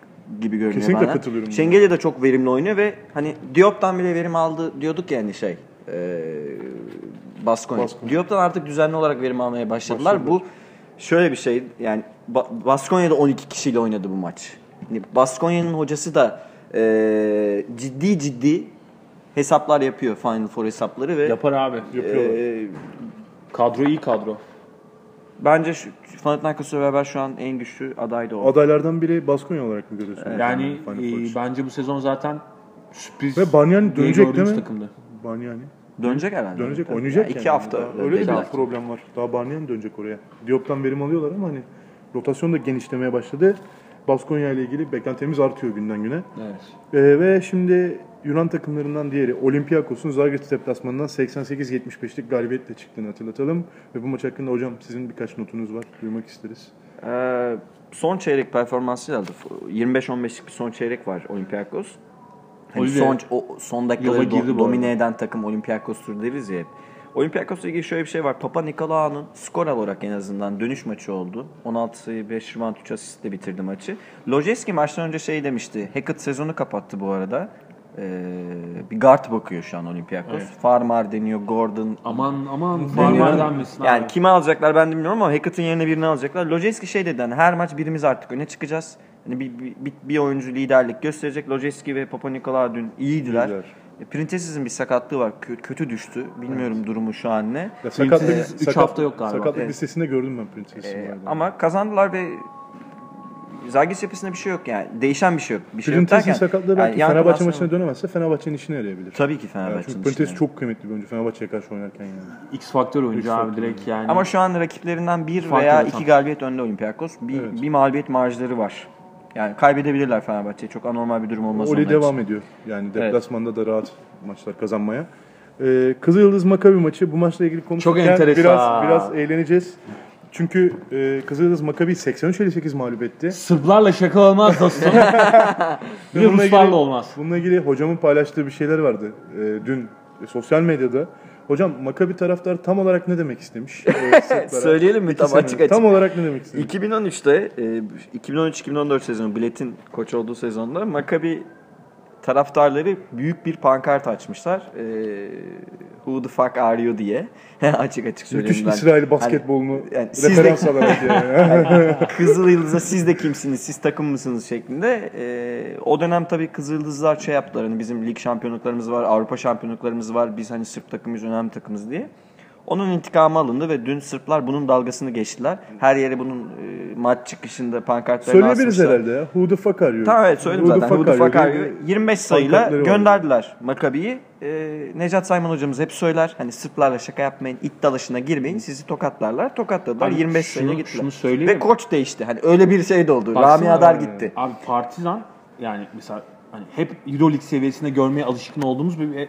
gibi görünüyor Kesinlikle bana. katılıyorum. Şengelya da çok verimli oynuyor ve hani Diop'tan bile verim aldı diyorduk ya hani şey. E, Baskonya. Baskonya. Diop'tan artık düzenli olarak verim almaya başladılar. Bu şöyle bir şey yani Ba- Baskonya'da 12 kişiyle oynadı bu maç. Yani Baskonya'nın hocası da e, ciddi ciddi hesaplar yapıyor Final Four hesapları ve Yapar abi. yapıyorlar. e, Kadro iyi kadro. bence şu Panathinaikos'la beraber şu an en güçlü aday da o. adaylardan biri Baskonya olarak mı görüyorsun? Yani Final Four e, bence bu sezon zaten sürpriz Ve Banyani dönecek değil mi? takımdı. Banyani. Dönecek herhalde. Dönecek, Tabii. oynayacak Yani yani. iki hafta. Daha öyle bir dediler. problem var. Daha Barney'e dönecek oraya. Diop'tan verim alıyorlar ama hani rotasyon da genişlemeye başladı. Baskonya ile ilgili beklentimiz artıyor günden güne. Evet. Ee, ve şimdi Yunan takımlarından diğeri Olympiakos'un Zagreb deplasmanından 88-75'lik galibiyetle çıktığını hatırlatalım. Ve bu maç hakkında hocam sizin birkaç notunuz var. Duymak isteriz. Ee, son çeyrek performansı aldı. 25-15'lik bir son çeyrek var Olympiakos. Hani son o son dakikaları do- domine eden takım Olympiakos'tur deriz ya hep. Olympiakos'la ilgili şöyle bir şey var. Papa Nikolaou'nun skor olarak en azından dönüş maçı oldu. 16 sayı 5 rebound 3 asistle bitirdi maçı. Lojeski maçtan önce şey demişti. Hackett sezonu kapattı bu arada. Ee, bir guard bakıyor şu an Olympiakos. Evet. Farmar deniyor, Gordon, Aman aman farmar denmesin Yani abi. kimi alacaklar ben de bilmiyorum ama Hackett'ın yerine birini alacaklar. Lojeski şey dedi hani her maç birimiz artık öne çıkacağız. Hani bir, bir, bir, bir oyuncu liderlik gösterecek. Lojeski ve Papa Nikola dün iyiydiler. İyiler. E, Printezis'in bir sakatlığı var. Kö- kötü düştü. Bilmiyorum durumu şu an ne. Ya Princes üç hafta yok galiba. Sakatlık Evet. listesinde gördüm ben Princess'in. E, vardı. ama kazandılar ve Zagis yapısında bir şey yok yani. Değişen bir şey yok. Bir şey yok Printess'in derken, sakatlığı belki yani Fenerbahçe Yankı maçına dönemezse Fenerbahçe'nin işine yarayabilir. Tabii ki Yani Fenerbahçe'nin çünkü çok kıymetli bir oyuncu Fenerbahçe'ye karşı oynarken yani. X faktör oyuncu X abi faktör direkt yani. Ama şu an rakiplerinden bir Fark veya yaratan. iki galibiyet önde Olympiakos. Bir, Evet. bir mağlubiyet marjları var. Yani kaybedebilirler Fenerbahçe'ye. Çok anormal bir durum olmaz. Oli devam için. ediyor. Yani deplasmanda da rahat maçlar kazanmaya. Ee, Kızıl Yıldız Makabi maçı bu maçla ilgili konuşurken enteresan. biraz biraz eğleneceğiz. Çünkü e, Kızıl Yıldız Makabi 83-58 mağlup etti. Sırplarla şaka olmaz dostum. *laughs* bir Ruslarla ilgili- olmaz. Bununla ilgili hocamın paylaştığı bir şeyler vardı e, dün e, sosyal medyada. Hocam Makabi taraftar tam olarak ne demek istemiş? *laughs* e? *laughs* Söyleyelim mi tam açık açık? Tam olarak ne demek istemiş? 2013'te e, 2013-2014 sezonu Bilet'in koç olduğu sezonda Maccabi taraftarları büyük bir pankart açmışlar. E, Who the fuck are you diye. *laughs* açık açık söyleyeyim Müthiş ben. İsrail basketbolunu Hani- yani siz referans de- alarak yani. *laughs* Kızıl Yıldız'a siz de kimsiniz, siz takım mısınız şeklinde. Ee, o dönem tabii Kızıl Yıldızlar şey yaptılar. Hani bizim lig şampiyonluklarımız var, Avrupa şampiyonluklarımız var. Biz hani Sırp takımıyız, önemli takımız diye. Onun intikamı alındı ve dün Sırplar bunun dalgasını geçtiler. Her yere bunun e, maç çıkışında pankartlarını Söyleyebiliriz asmışlar. herhalde ya. Who the fuck are you? Tamam evet söyledim Who the zaten. Who the fuck are you? bir 25 sayıyla gönderdiler Makabi'yi. Ee, Necat Sayman hocamız hep söyler. Hani Sırplarla şaka yapmayın, it dalışına girmeyin. Sizi tokatlarlar. Tokatladılar. Abi 25 şunu- sayıyla gittiler. şunu söyleyeyim Ve mi? koç değişti. Hani öyle bir şey de oldu. Baksana Rami Adar gitti. Abi Partizan yani mesela hani hep Euroleague seviyesinde görmeye alışkın olduğumuz bir, bir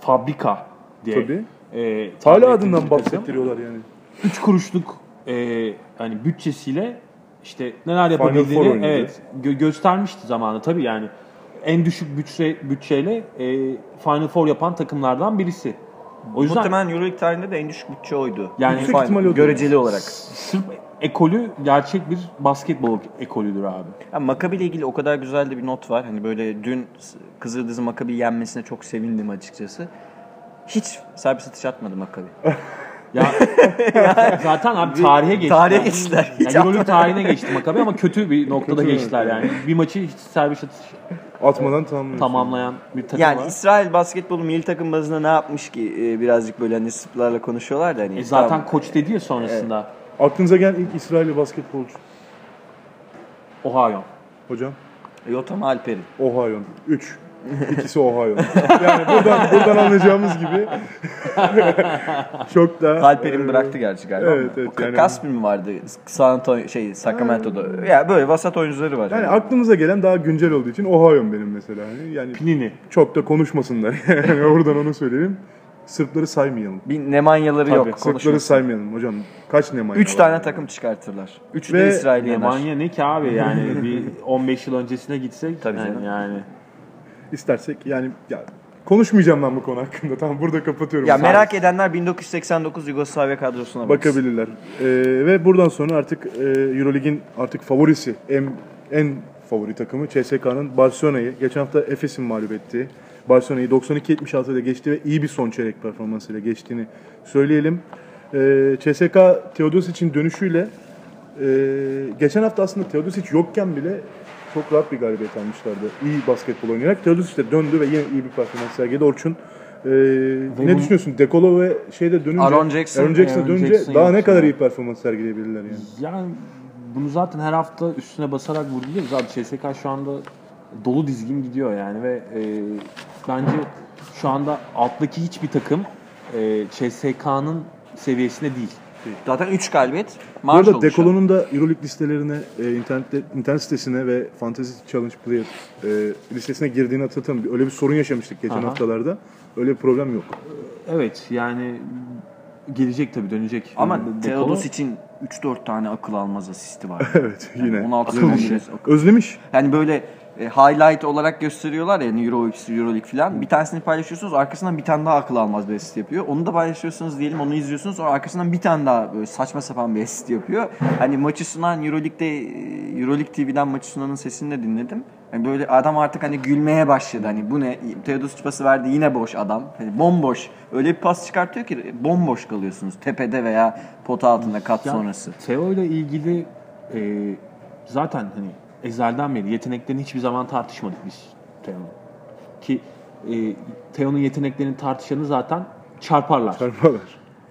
fabrika diye. Tabii. E, Hala ettiğimiz adından bahsettiriyorlar yani. 3 kuruşluk e, hani bütçesiyle işte neler yapabildiğini evet gö- göstermişti zamanı tabii yani en düşük bütçe bütçeyle e, Final Four yapan takımlardan birisi. O yüzden Muhtemelen Euroleague tarihinde de en düşük bütçe oydu. Yani Yüksek Final- göreceli olarak. Sırp ekolü gerçek bir basketbol ekolüdür abi. Ya Maccabi ile ilgili o kadar güzel de bir not var. Hani böyle dün Kızıldız'ın Maccabi'yi yenmesine çok sevindim açıkçası. Hiç serbest atış atmadı Maccabi. *laughs* Ya zaten abi tarihe geçti. Tarihe geçtiler. Yani Euroleague tarihine geçti Makabi ama kötü bir noktada Kötü, geçtiler evet. yani. Bir maçı hiç serbest atış Atmadan tamamlıyorsun. tamamlayan bir takım Yani var. İsrail basketbolu milli takım bazında ne yapmış ki e, birazcık böyle hani Sırplarla konuşuyorlar da hani. E zaten tamam. koç dedi ya sonrasında. Aklınıza gelen ilk İsrailli basketbolcu. Ohio. Hocam. Yotam Alper'in. Ohio. 3. İkisi Ohio. Yani buradan, buradan anlayacağımız gibi çok da Alper'in e, bıraktı gerçi galiba. evet, evet, O yani- Kaspi mi vardı? San Antonio, şey Sacramento'da. Ya böyle vasat oyuncuları var. Yani Yani. aklımıza gelen daha güncel olduğu için Ohio benim mesela. Yani, yani Plini. çok da konuşmasınlar. *laughs* Yani oradan onu söyleyeyim. Sırpları saymayalım. Bir Nemanyaları yok. Sırpları Konuşmasın. saymayalım hocam. Kaç Nemanja Üç var tanya yani? takım çıkartırlar. Üçü Ve de İsrail'i yener. Nemanja ne ki abi yani *laughs* bir 15 yıl öncesine gitsek Tabii yani, canım. yani. İstersek yani ya, konuşmayacağım ben bu konu hakkında. Tamam burada kapatıyorum. Ya merak edenler 1989 Yugoslavya kadrosuna baksın. bakabilirler. Ee, ve buradan sonra artık e, EuroLeague'in artık favorisi, en en favori takımı CSK'nın Barcelona'yı geçen hafta Efes'in mağlup ettiği, Barcelona'yı 92-76'da geçti ve iyi bir son çeyrek performansıyla geçtiğini söyleyelim. Ee, CSK Teodosic'in dönüşüyle e, geçen hafta aslında Teodosic yokken bile çok rahat bir galibiyet almışlardı. İyi basketbol oynayarak. Teodosic de döndü ve yine iyi bir performans sergiledi. Orçun e, ne düşünüyorsun? Dekolo ve şeyde dönünce Aaron Jackson- Aaron Jackson Aaron dönünce Jackson daha ne kadar iyi performans sergileyebilirler yani. Yani bunu zaten her hafta üstüne basarak vurguluyoruz. Abi CSK şu anda dolu dizgin gidiyor yani ve e, bence şu anda alttaki hiçbir takım e, CSK'nın seviyesinde değil. Zaten 3 galibiyet. Bu Marş arada oldu şu an. Dekolo'nun da Euroleague listelerine, e, internette, internet sitesine ve Fantasy Challenge Player e, listesine girdiğini hatırlatalım. Öyle bir sorun yaşamıştık geçen Aha. haftalarda. Öyle bir problem yok. Evet yani gelecek tabii dönecek. Ama. Teodos için 3-4 tane akıl almaz asisti var. *laughs* evet Yani yine. 16 Özlemiş. sezon bile akıl. Özlemiş. Yani böyle e, highlight olarak gösteriyorlar ya hani Euro Euroleague falan. Bir tanesini paylaşıyorsunuz arkasından bir tane daha akıl almaz bir asist yapıyor. Onu da paylaşıyorsunuz diyelim onu izliyorsunuz sonra arkasından bir tane daha böyle saçma sapan bir asist yapıyor. Hani maçı sunan Euroleague'de e, Euroleague TV'den maçı sunanın sesini de dinledim. Yani böyle adam artık hani gülmeye başladı. Hani bu ne? Teodosic pası verdi yine boş adam. Hani bomboş. Öyle bir pas çıkartıyor ki bomboş kalıyorsunuz. Tepede veya pota altında kat Ya, sonrası. Teo ile ilgili e, zaten hani ezelden beri yeteneklerini hiçbir zaman tartışmadık biz Teo'nun. Ki e, Teo'nun yeteneklerini tartışanı zaten çarparlar. Çarpmalar.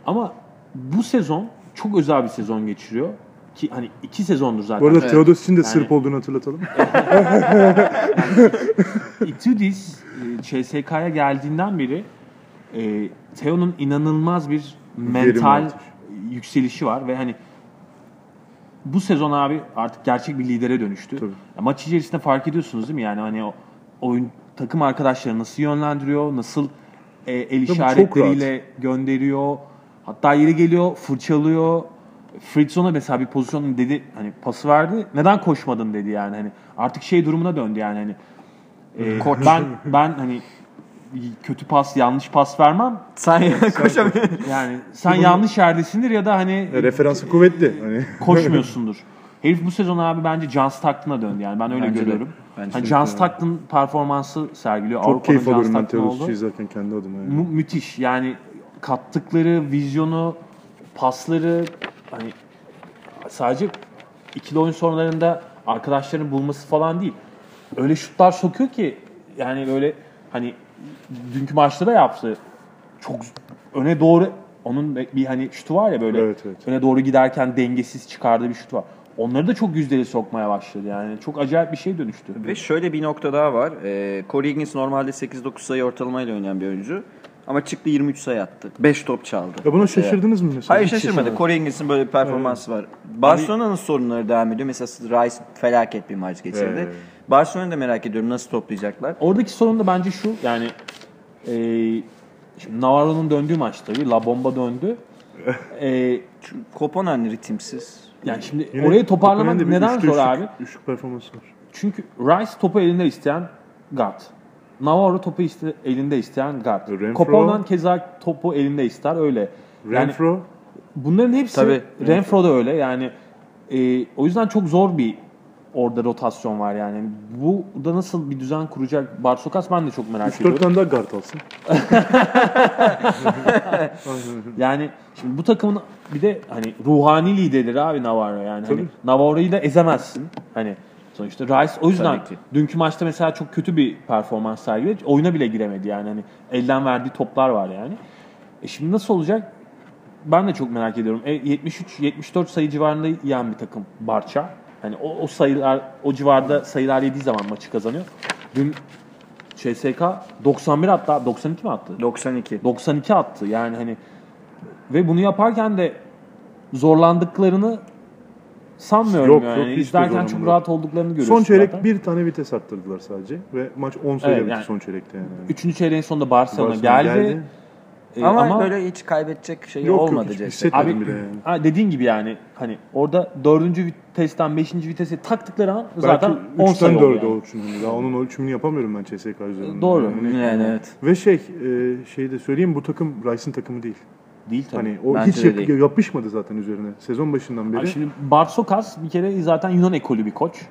Ama bu sezon çok özel bir sezon geçiriyor. Ki hani iki sezondur zaten. Bu arada Evet. Teodosic'in de Yani- Sırp olduğunu hatırlatalım. *laughs* Itudis e, CSK'ya geldiğinden beri e, Teo'nun inanılmaz bir mental yükselişi var ve hani bu sezon abi artık gerçek bir lidere dönüştü. Tabii. Ya maç içerisinde fark ediyorsunuz değil mi? Yani hani o oyun takım arkadaşları nasıl yönlendiriyor, nasıl e, el çok işaretleriyle gönderiyor. Hatta yeri geliyor, fırçalıyor. Fritzon'a mesela bir pozisyon dedi hani pası verdi. Neden koşmadın dedi yani hani artık şey durumuna döndü yani hani e, ben ben hani kötü pas, yanlış pas vermem. Sen *laughs* koşamıyorsun. Yani sen yanlış yerdesindir ya da hani referansı kuvvetli. Hani *laughs* koşmuyorsundur. Herif bu sezon abi bence John Stockton'a döndü yani ben öyle Bence de. görüyorum. Bence hani de. John Stockton performansı sergiliyor. çok Avrupa'nın keyif John alıyorum ben. Teodosic'i izlerken kendi adıma. Yani. Mu- müthiş yani kattıkları, vizyonu, pasları hani sadece ikili oyun sonralarında arkadaşlarını bulması falan değil. Öyle şutlar sokuyor ki yani böyle hani dünkü maçta da yaptı. Çok öne doğru onun bir hani şutu var ya böyle Evet, evet. öne doğru giderken dengesiz çıkardığı bir şut var. Onları da çok yüzdeli sokmaya başladı yani. Çok acayip bir şey dönüştü. Ve şöyle bir nokta daha var. Ee, Corey Higgins normalde 8-9 sayı ortalamayla oynayan bir oyuncu. Ama çıktı 23 sayı attı. 5 top çaldı. Ya buna şaşırdınız mı mesela? Hayır şaşırmadı. şaşırmadım. Corey Higgins'in böyle bir performansı var. Barcelona'nın sorunları devam ediyor. Mesela Rice felaket bir maç geçirdi. Evet. Barcelona'yı da merak ediyorum nasıl toplayacaklar. Oradaki sorun da bence şu yani e, şimdi Navarro'nun döndüğü maç tabii. La Bomba döndü. *laughs* E, Koponan ritimsiz. yani şimdi Yine orayı toparlamak neden üçlü zor abi? Üçlük performansı var. Çünkü Rice topu elinde isteyen guard. Navarro topu iste, elinde isteyen guard. Renfro- Koponan keza topu elinde ister öyle. Yani Renfro bunların hepsi Tabii. Renfro da öyle yani e, o yüzden çok zor bir orada rotasyon var yani. Bu da nasıl bir düzen kuracak Barsokas ben de çok merak 3-4 ediyorum. tane daha guard alsın. *laughs* Yani şimdi bu takımın bir de hani ruhani liderleri abi Navarro yani. Hani Tabii. Navarro'yu da ezemezsin. Hani sonuçta Rice o yüzden dünkü maçta mesela çok kötü bir performans sergiledi. Oyuna bile giremedi yani. Hani elden verdiği toplar var yani. E şimdi nasıl olacak? Ben de çok merak ediyorum. E, 73-74 sayı civarında yiyen bir takım Barça. Hani o, o sayılar o civarda sayılar yediği zaman maçı kazanıyor. Dün CSK 91 hatta 92 mi attı? 92. 92 attı. Yani hani ve bunu yaparken de zorlandıklarını sanmıyorum Yok, yani. yok, hiç İzlerken çok rahat olduklarını görüyorsun. Son çeyrek zaten. bir tane vites arttırdılar sadece. Ve maç 10 sayıda Evet, yani- son çeyrekte yani. Üçüncü çeyreğin sonunda Barcelona, Barcelona geldi. geldi. E, ama, böyle hiç kaybedecek şey Yok, yok, olmadı hiç CSK. hissetmedim Abi bile yani. ha, dediğin gibi yani hani orada dördüncü vitesten beşinci vitese taktıkları an zaten Belki 10 sayı 3'ten oldu 4'e yani. ölçümünü. Daha onun ölçümünü yapamıyorum ben CSK üzerinde. Doğru. Yani. Yani evet. Ve şey, e, şey de söyleyeyim bu takım Rice'ın takımı değil. Değil tabii. Hani o Bence hiç yap- değil. yapışmadı zaten üzerine. Sezon başından beri. Abi şimdi Barsokas bir kere zaten Yunan ekolü bir koç.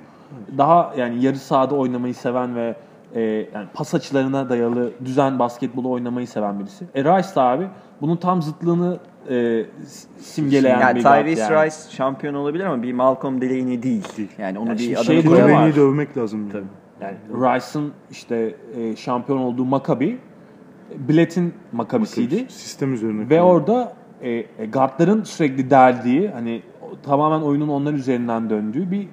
Daha yani yarı sahada oynamayı seven ve e, yani pas açılarına dayalı düzen basketbolu oynamayı seven birisi. E Rice abi bunun tam zıtlığını e, simgeleyen Yani bir guard Tyrese yani. Rice şampiyon olabilir ama bir Malcolm Delaney değil. Yani onu Yani bir şey. Delaney'i dövmek lazım. Tabii. Yani Rice'ın işte e, şampiyon olduğu Maccabi, Blet'in Maccabisiydi. Sistem üzerine. Ve kurulu. orada e, e, guardların sürekli deldiği, hani tamamen oyunun onlar üzerinden döndüğü bir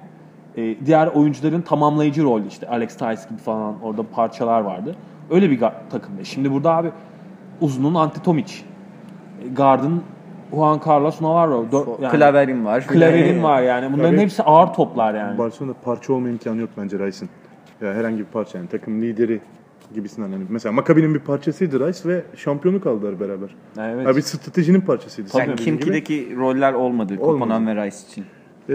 e, diğer oyuncuların tamamlayıcı rol işte Alex Tice gibi falan orada parçalar vardı. Öyle bir takımdı. Şimdi burada abi uzunun Antetomic, e, guard'ın Juan Carlos Navarro, dör- yani Klaverin var. Klaverin var yani. Bunların Tabii. hepsi ağır toplar yani. Barcelona'da parça olma imkanı yok bence Rice'ın. Ya herhangi bir parça yani takım lideri gibisinden. Yani mesela Maccabi'nin bir parçasıydı Rice ve şampiyonluk aldılar beraber. Evet. Abi stratejinin parçasıydı. Yani dediğin gibi. Kimki'deki roller olmadı Koponan ve Rice için. Ee,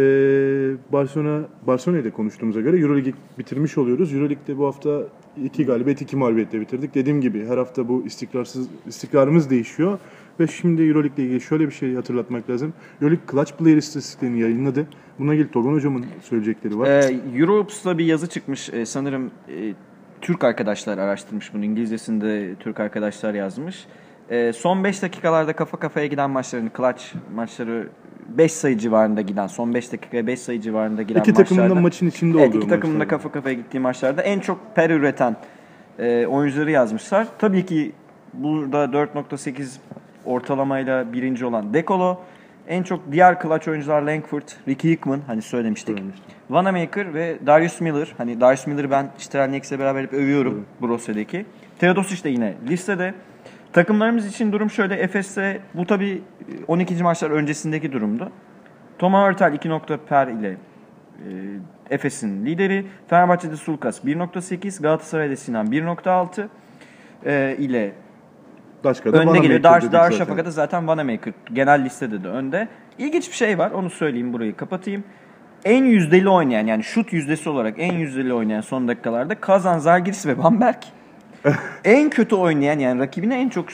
Barcelona Barcelona'yı da konuştuğumuza göre Euroligi bitirmiş oluyoruz. Euroleague'de bu hafta iki galibiyet, iki mağlubiyetle bitirdik. Dediğim gibi her hafta bu istikrarsız istikrarımız değişiyor. Ve şimdi Euroleague ile ilgili şöyle bir şey hatırlatmak lazım. Euroleague Clutch Player istatistiklerini yayınladı. Buna ilgili Togan hocamın söyleyecekleri var. Ee, Euroops'ta bir yazı çıkmış. Ee, sanırım e, Türk arkadaşlar araştırmış bunu. İngilizcesinde Türk arkadaşlar yazmış. Ee, son 5 dakikalarda kafa kafaya giden maçların, clutch maçları 5 sayı civarında giden, son 5 dakikaya 5 sayı civarında giden İki takımın da maçlarda. maçın içinde Evet, olduğu iki takımın da kafa kafaya gittiği maçlarda en çok per üreten e, oyuncuları yazmışlar. Tabii ki burada 4.8 ortalamayla birinci olan Dekolo. En çok diğer clutch oyuncular Langford, Ricky Hickman hani söylemiştik. Vanamaker ve Darius Miller. Hani Darius Miller'ı ben Strelniks'le beraber hep övüyorum Brosse'deki. Teodosic de yine listede. Takımlarımız için durum şöyle. Efes'te bu tabii 12. maçlar öncesindeki durumdu. Toma Hurtel 2 nokta per ile e, Efes'in lideri. Fenerbahçe'de Sulkas 1.8, Galatasaray'da Sinan 1.6 e, ile Daşka'da önde geliyor. Dar, dedik Dar zaten. Vanamaker genel listede de önde. İlginç bir şey var. Onu söyleyeyim burayı kapatayım. En yüzdeli oynayan yani şut yüzdesi olarak en yüzdeli oynayan son dakikalarda Kazan, Zalgiris ve Bamberg. *laughs* en kötü oynayan yani rakibine en çok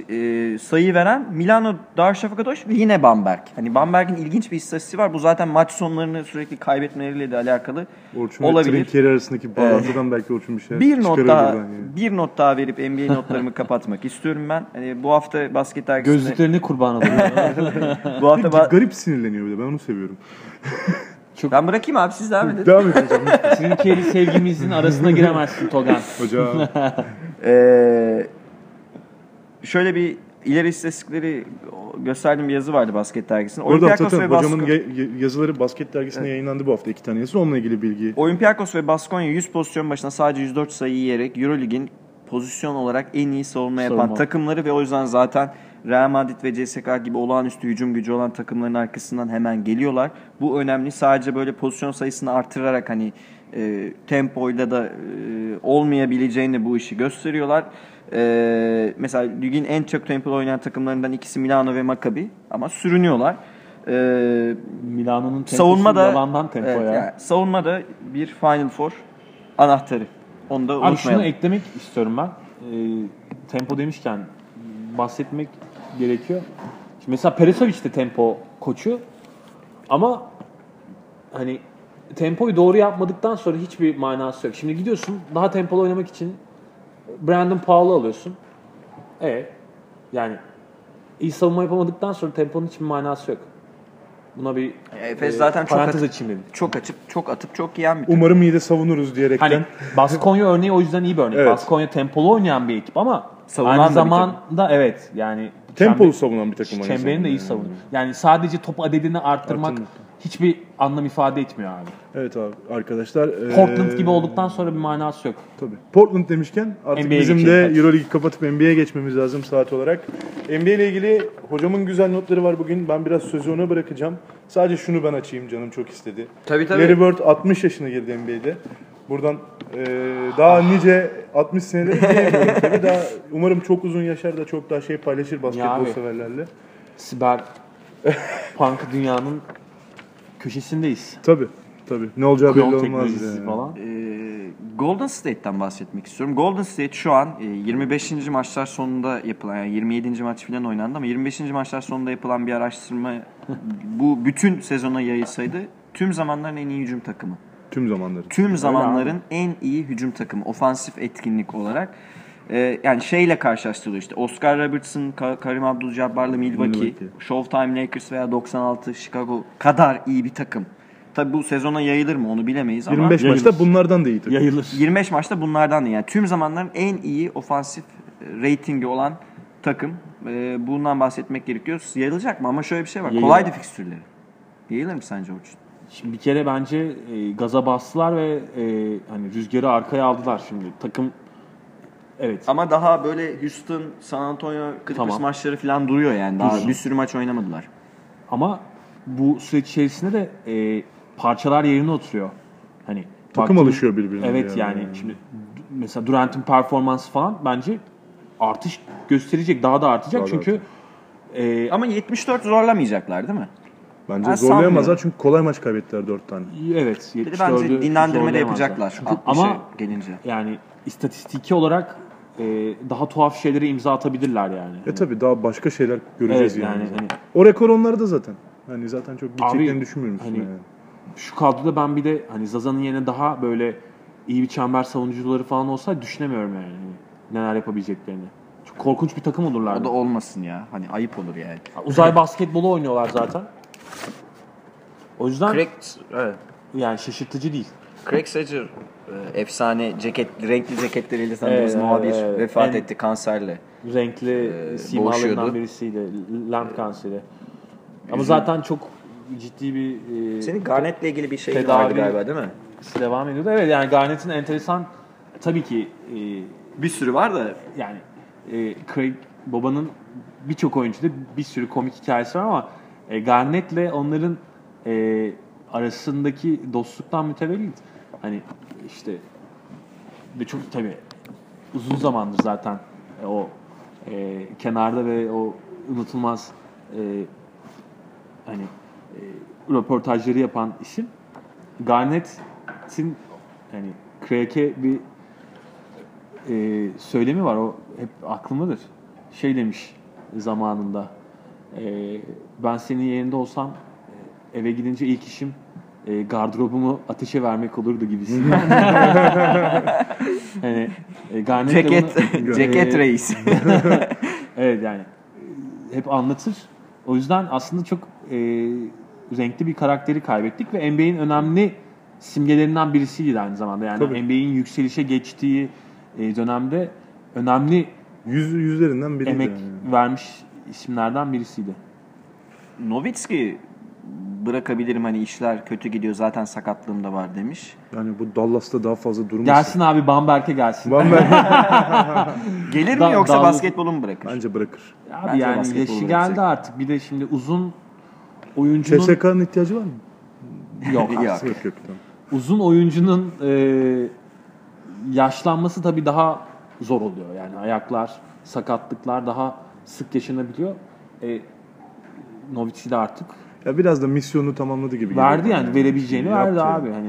e, sayı veren Milano Darüşşafakatoş ve yine Bamberg. Hani Bamberg'in ilginç bir istatistiği var. Bu zaten maç sonlarını sürekli kaybetmeleriyle de alakalı Orçun ve olabilir. Trinkieri arasındaki bağlantıdan belki Orçun bir şey Bir not daha yani. bir not daha verip NBA *laughs* notlarımı kapatmak istiyorum ben. Hani bu hafta basket dergisinde Gözlüklerini kurban olayım. *laughs* bu hafta ba- Garip sinirleniyor bir de ben onu seviyorum. *laughs* ben bırakayım abi siz devam edin. Devam et hocam. Sevgimizin arasına giremezsin Togan. hocam. Ee, şöyle bir ileri istatistikleri gösterdiğim bir yazı vardı basket dergisinde. Orada Olympiakos ve hocamın Basko- ya- ya- yazıları basket dergisinde yayınlandı bu hafta iki tanesi. Onunla ilgili bilgi. Olympiakos ve Baskonya 100 pozisyon başına sadece 104 sayı yiyerek Eurolig'in pozisyon olarak en iyi savunma yapan Savunma. takımları ve o yüzden zaten Real Madrid ve CSKA gibi olağanüstü hücum gücü olan takımların arkasından hemen geliyorlar. Bu önemli. Sadece böyle pozisyon sayısını artırarak hani e, tempoyla da e, olmayabileceğini bu işi gösteriyorlar. E, mesela ligin en çok tempolu oynayan takımlarından ikisi Milano ve Maccabi ama sürünüyorlar. E, Milano'nun savunma da yalandan tempo evet, ya. yani savunma da bir Final Four anahtarı. Onu da Abi şunu unutmayalım. eklemek istiyorum ben. Ee, tempo demişken bahsetmek gerekiyor. Şimdi mesela Perisovic de tempo koçu ama hani tempoyu doğru yapmadıktan sonra hiçbir manası yok. Şimdi gidiyorsun daha tempolu oynamak için Brandon Powell'ı alıyorsun. E yani iyi savunma yapamadıktan sonra temponun hiçbir manası yok. Buna bir Efes e, zaten çok parantez atıp, açayım dedim. çok açıp çok atıp çok yiyen bir takım. Umarım iyi de savunuruz diyerekten. Hani Baskonya örneği o yüzden iyi bir örnek. Evet. Baskonya tempolu oynayan bir ekip ama Savunan da aynı zamanda evet yani Tempolu çember- savunan bir takım Çemberini de iyi yani. savunuyor. Yani sadece top adedini arttırmak Arttırmak. Hiçbir anlam ifade etmiyor abi. Evet abi arkadaşlar. Portland gibi olduktan sonra bir manası yok. Tabii. Portland demişken artık NBA'ye bizim de. Euroleague'i kapatıp NBA'ye geçmemiz lazım saat olarak. NBA ile ilgili hocamın güzel notları var bugün. Ben biraz sözü ona bırakacağım. Sadece şunu ben açayım canım çok istedi. Tabii, tabii. Larry Bird 60 yaşına girdi NBA'de. Buradan eee, daha nice 60 seneleri diyemiyorum tabii. Daha umarım çok uzun yaşar da çok daha şey paylaşır basketbol severlerle. Siber punk dünyanın köşesindeyiz. Tabii. Tabii. Ne olacağı belli olmaz. yani. falan. Ee, Golden State'ten bahsetmek istiyorum. Golden State şu an e, 25. maçlar sonunda yapılan yani 27. maç falan oynandı ama 25. maçlar sonunda yapılan bir araştırma *laughs* bu bütün sezona yayılsaydı tüm zamanların en iyi hücum takımı. Tüm zamanları. Tüm zamanların en iyi hücum takımı ofansif etkinlik olarak. Ee, yani şeyle karşılaştırılıyor işte Oscar Robertson, Ka- Karim Abdul-Jabbar'la Milwaukee, Milwaukee. Showtime Lakers veya 96 Chicago kadar iyi bir takım. Tabi bu sezona yayılır mı onu bilemeyiz ama 25 Yayılır. maçta bunlardan da iyi takım. Yayılır. 25 maçta bunlardan da yani tüm zamanların en iyi ofansif e, ratingi olan takım. Ee, bundan bahsetmek gerekiyor. Yayılacak mı? Ama şöyle bir şey var. Yayılır. Kolaydı fikstürleri. Yayılır mı sence Orçun? Şimdi bir kere bence e, gaza bastılar ve e, hani rüzgarı arkaya aldılar şimdi. Takım evet. Ama daha böyle Houston, San Antonio, Clippers Tamam. maçları falan duruyor yani. Daha Dursun. bir sürü maç oynamadılar. Ama bu süreç içerisinde de e, parçalar yerine oturuyor. Hani Takım baktığın- alışıyor birbirine Evet yani. yani, şimdi mesela Durant'ın performansı falan bence artış gösterecek, daha da artacak Daha da çünkü e, Ama 74 zorlamayacaklar değil mi? Bence Ben zorlayamazlar sanmıyorum. çünkü kolay maç kaybettiler 4 tane. evet Bir de 74'ü bence dinlendirme de yapacaklar. Çünkü- 60'a ama gelince. yani istatistiki olarak e, daha tuhaf şeylere imza atabilirler yani. E tabi daha başka şeyler göreceğiz Evet, yani. yani hani- O rekor onlarda zaten. Hani zaten çok gideceklerini düşünmüyorum hani- yani. Şu kadroda ben bir de hani Zaza'nın yerine daha böyle iyi bir çember savunucuları falan olsa düşünemiyorum yani. Hani neler yapabileceklerini. Çok korkunç bir takım O olurlardı. da olmasın ya. Hani ayıp olur yani. Uzay *laughs* basketbolu oynuyorlar zaten. O yüzden Craig, evet. yani şaşırtıcı değil. Craig Sager efsane ceket, renkli ceketleriyle tanıdığımız Evet, muhabir evet, evet. vefat En- etti kanserle. Renkli Ee, simalarından boğuşuyordu. birisiydi. Lamp kanseri. Ama zaten çok ciddi bir e, Senin Garnett'le ilgili bir şey vardı galiba değil mi? devam ediyordu. Evet yani Garnett'in enteresan tabii ki e, Bir sürü var da yani e, Craig Baba'nın birçok oyuncuda bir sürü komik hikayesi var ama e, Garnett'le onların e, arasındaki dostluktan mütevellit hani işte ve çok tabii uzun zamandır zaten e, o e, kenarda ve o unutulmaz e, hani e, röportajları yapan isim Garnett'in hani Craig'e bir e, söylemi var. O hep aklımdadır. Şey demiş zamanında. e, ben senin yerinde olsam e, eve gidince ilk işim e, gardırobumu ateşe vermek olurdu gibisinden. *laughs* hani e, Garnett de ceket, bunu- ceket *laughs* e, reis. *laughs* Evet yani hep anlatır. O yüzden aslında çok e, renkli bir karakteri kaybettik ve NBA'in önemli simgelerinden birisiydi aynı zamanda. Yani Tabii. NBA'in yükselişe geçtiği e, dönemde önemli Yüz, yüzlerinden biri. emek yani. vermiş isimlerden birisiydi. Novitski bırakabilirim hani işler kötü gidiyor zaten sakatlığım da var demiş. Yani bu Dallas'ta daha fazla durması. Gelsin abi Bamberg'e gelsin. Van Berg *laughs* Gelir mi Da- yoksa Dallas- basketbolu mu bırakır? bence bırakır. Abi Bence yani yaşı bırakacak. geldi artık. Bir de şimdi uzun oyuncunun CSK'nın ihtiyacı var mı? yok. *laughs* Yok. Yok yok tamam. Uzun oyuncunun e, yaşlanması tabii daha zor oluyor. Yani ayaklar, sakatlıklar daha sık yaşanabiliyor. E, Novic'i de artık Ya biraz da misyonu tamamladı gibi. verdi yani bana. verebileceğini Yaptı verdi yani. abi hani.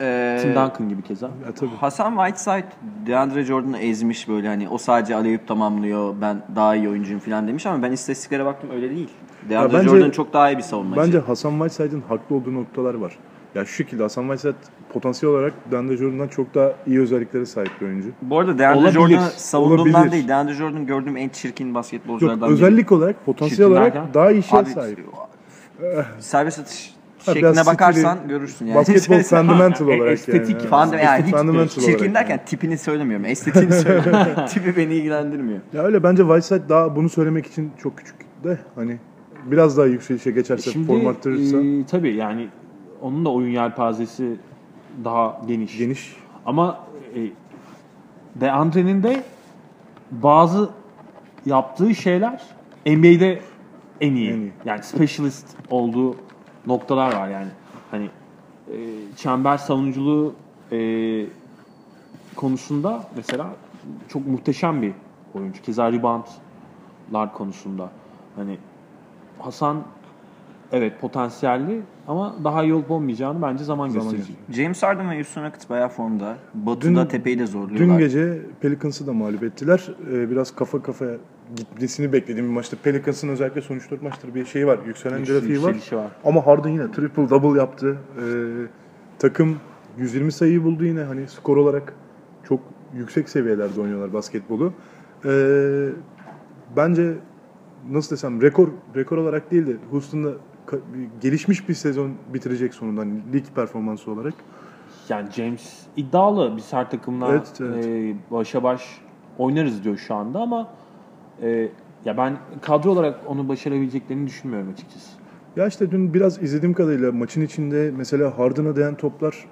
Ee, Tim Duncan gibi keza. Ya tabii. Hasan Whiteside DeAndre Jordan'ı ezmiş böyle hani o sadece aleyhüp tamamlıyor ben daha iyi oyuncuyum falan demiş ama ben istatistiklere baktım öyle değil. DeAndre bence- Jordan çok daha iyi bir savunmacı. Bence Hasan Whiteside'ın haklı olduğu noktalar var. Ya şu şekilde Hasan Whiteside potansiyel olarak DeAndre Jordan'dan çok daha iyi özelliklere sahip bir oyuncu. Bu arada DeAndre Olabilir. Jordan'ı savunduğumdan Olabilir. değil. DeAndre Jordan gördüğüm en çirkin Yok basketbolculardan özellik olarak potansiyel Çirkin olarak derken? daha iyi şeye Abi, sahip. Serbest atış Ha, şekline bakarsan görürsün yani. Basketbol *laughs* fundamental olarak estetik yani. Fund- yani hiç fundamental çirkin olarak derken yani. tipini söylemiyorum. Estetiğini söylüyorum. *laughs* *laughs* Tipi beni ilgilendirmiyor. Ya öyle bence Whiteside daha bunu söylemek için çok küçük de hani biraz daha yükselişe geçerse Şimdi form arttırırsa e, tabii yani onun da oyun yelpazesi daha geniş. geniş. Ama e, DeAndre'nin de bazı yaptığı şeyler NBA'de en iyi. En iyi. Yani specialist olduğu noktalar var yani. Hani e, çember savunuculuğu e, konusunda mesela çok muhteşem bir oyuncu. Keza reboundlar konusunda. Hani Hasan evet potansiyelli ama daha iyi olup olmayacağını bence zaman, Zaman gösterecek. James Harden ve Houston Rockets bayağı formda. Batı'da Dün- tepeyi de zorluyorlar. Dün gece Pelicans'ı da mağlup ettiler. Ee, biraz kafa kafaya gitmesini beklediğim bir maçta. Pelicans'ın özellikle son 3-4 maçtır bir şeyi var. Yükselen Yüksel- grafiği var. yükselişi var. Ama Harden yine triple double yaptı. Ee, takım 120 sayıyı buldu yine. Hani skor olarak çok yüksek seviyelerde oynuyorlar basketbolu. Ee, bence nasıl desem rekor rekor olarak değil de Houston'da gelişmiş bir sezon bitirecek sonunda hani lig performansı olarak. Yani James iddialı biz her takımla Evet, evet. e, başa baş oynarız diyor şu anda ama e, ya ben kadro olarak onu başarabileceklerini düşünmüyorum açıkçası. Ya işte dün biraz izlediğim kadarıyla maçın içinde mesela Harden'a değen toplar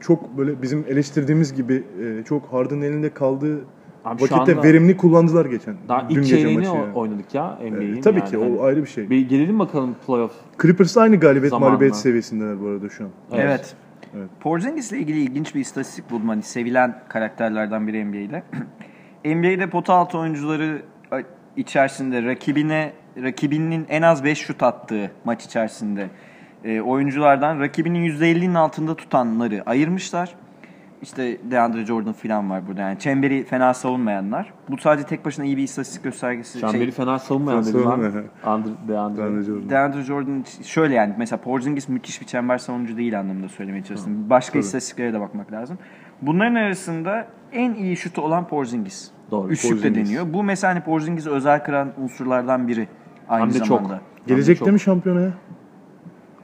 çok böyle bizim eleştirdiğimiz gibi e, çok Harden'ın elinde kaldığı Abi vakitte anda verimli kullandılar geçen. Daha dün ilk çeyreğini maçı yani. oynadık ya NBA'in. E, tabii yani. ki Hani o ayrı bir şey. Bir gelelim bakalım playoff. Clippers aynı galibiyet Zamanla. mağlubiyet seviyesindeler bu arada şu an. Evet. Evet. Porzingis'le ilgili ilginç bir istatistik buldum. Hani sevilen karakterlerden biri NBA'de. *clears throat* NBA'de pota altı oyuncuları içerisinde rakibine rakibinin en az 5 şut attığı maç içerisinde e, oyunculardan rakibinin %50'nin altında tutanları ayırmışlar. İşte DeAndre Jordan falan var burada. Yani çemberi fena savunmayanlar. Bu sadece tek başına iyi bir istatistik göstergesi. Çemberi Şey, fena savunmayan dedim. Andre, DeAndre. Jordan. DeAndre Jordan şöyle yani mesela Porzingis müthiş bir çember savunucu değil anlamında söylemeye çalıştım. Başka istatistiklere de bakmak lazım. Bunların arasında en iyi şutu olan Porzingis. Doğru, Üçlükte Porzingis. deniyor. Bu mesela hani Porzingis'i özel kıran unsurlardan biri aynı Hem de çok. zamanda. Gelecek çok. de mi şampiyonaya?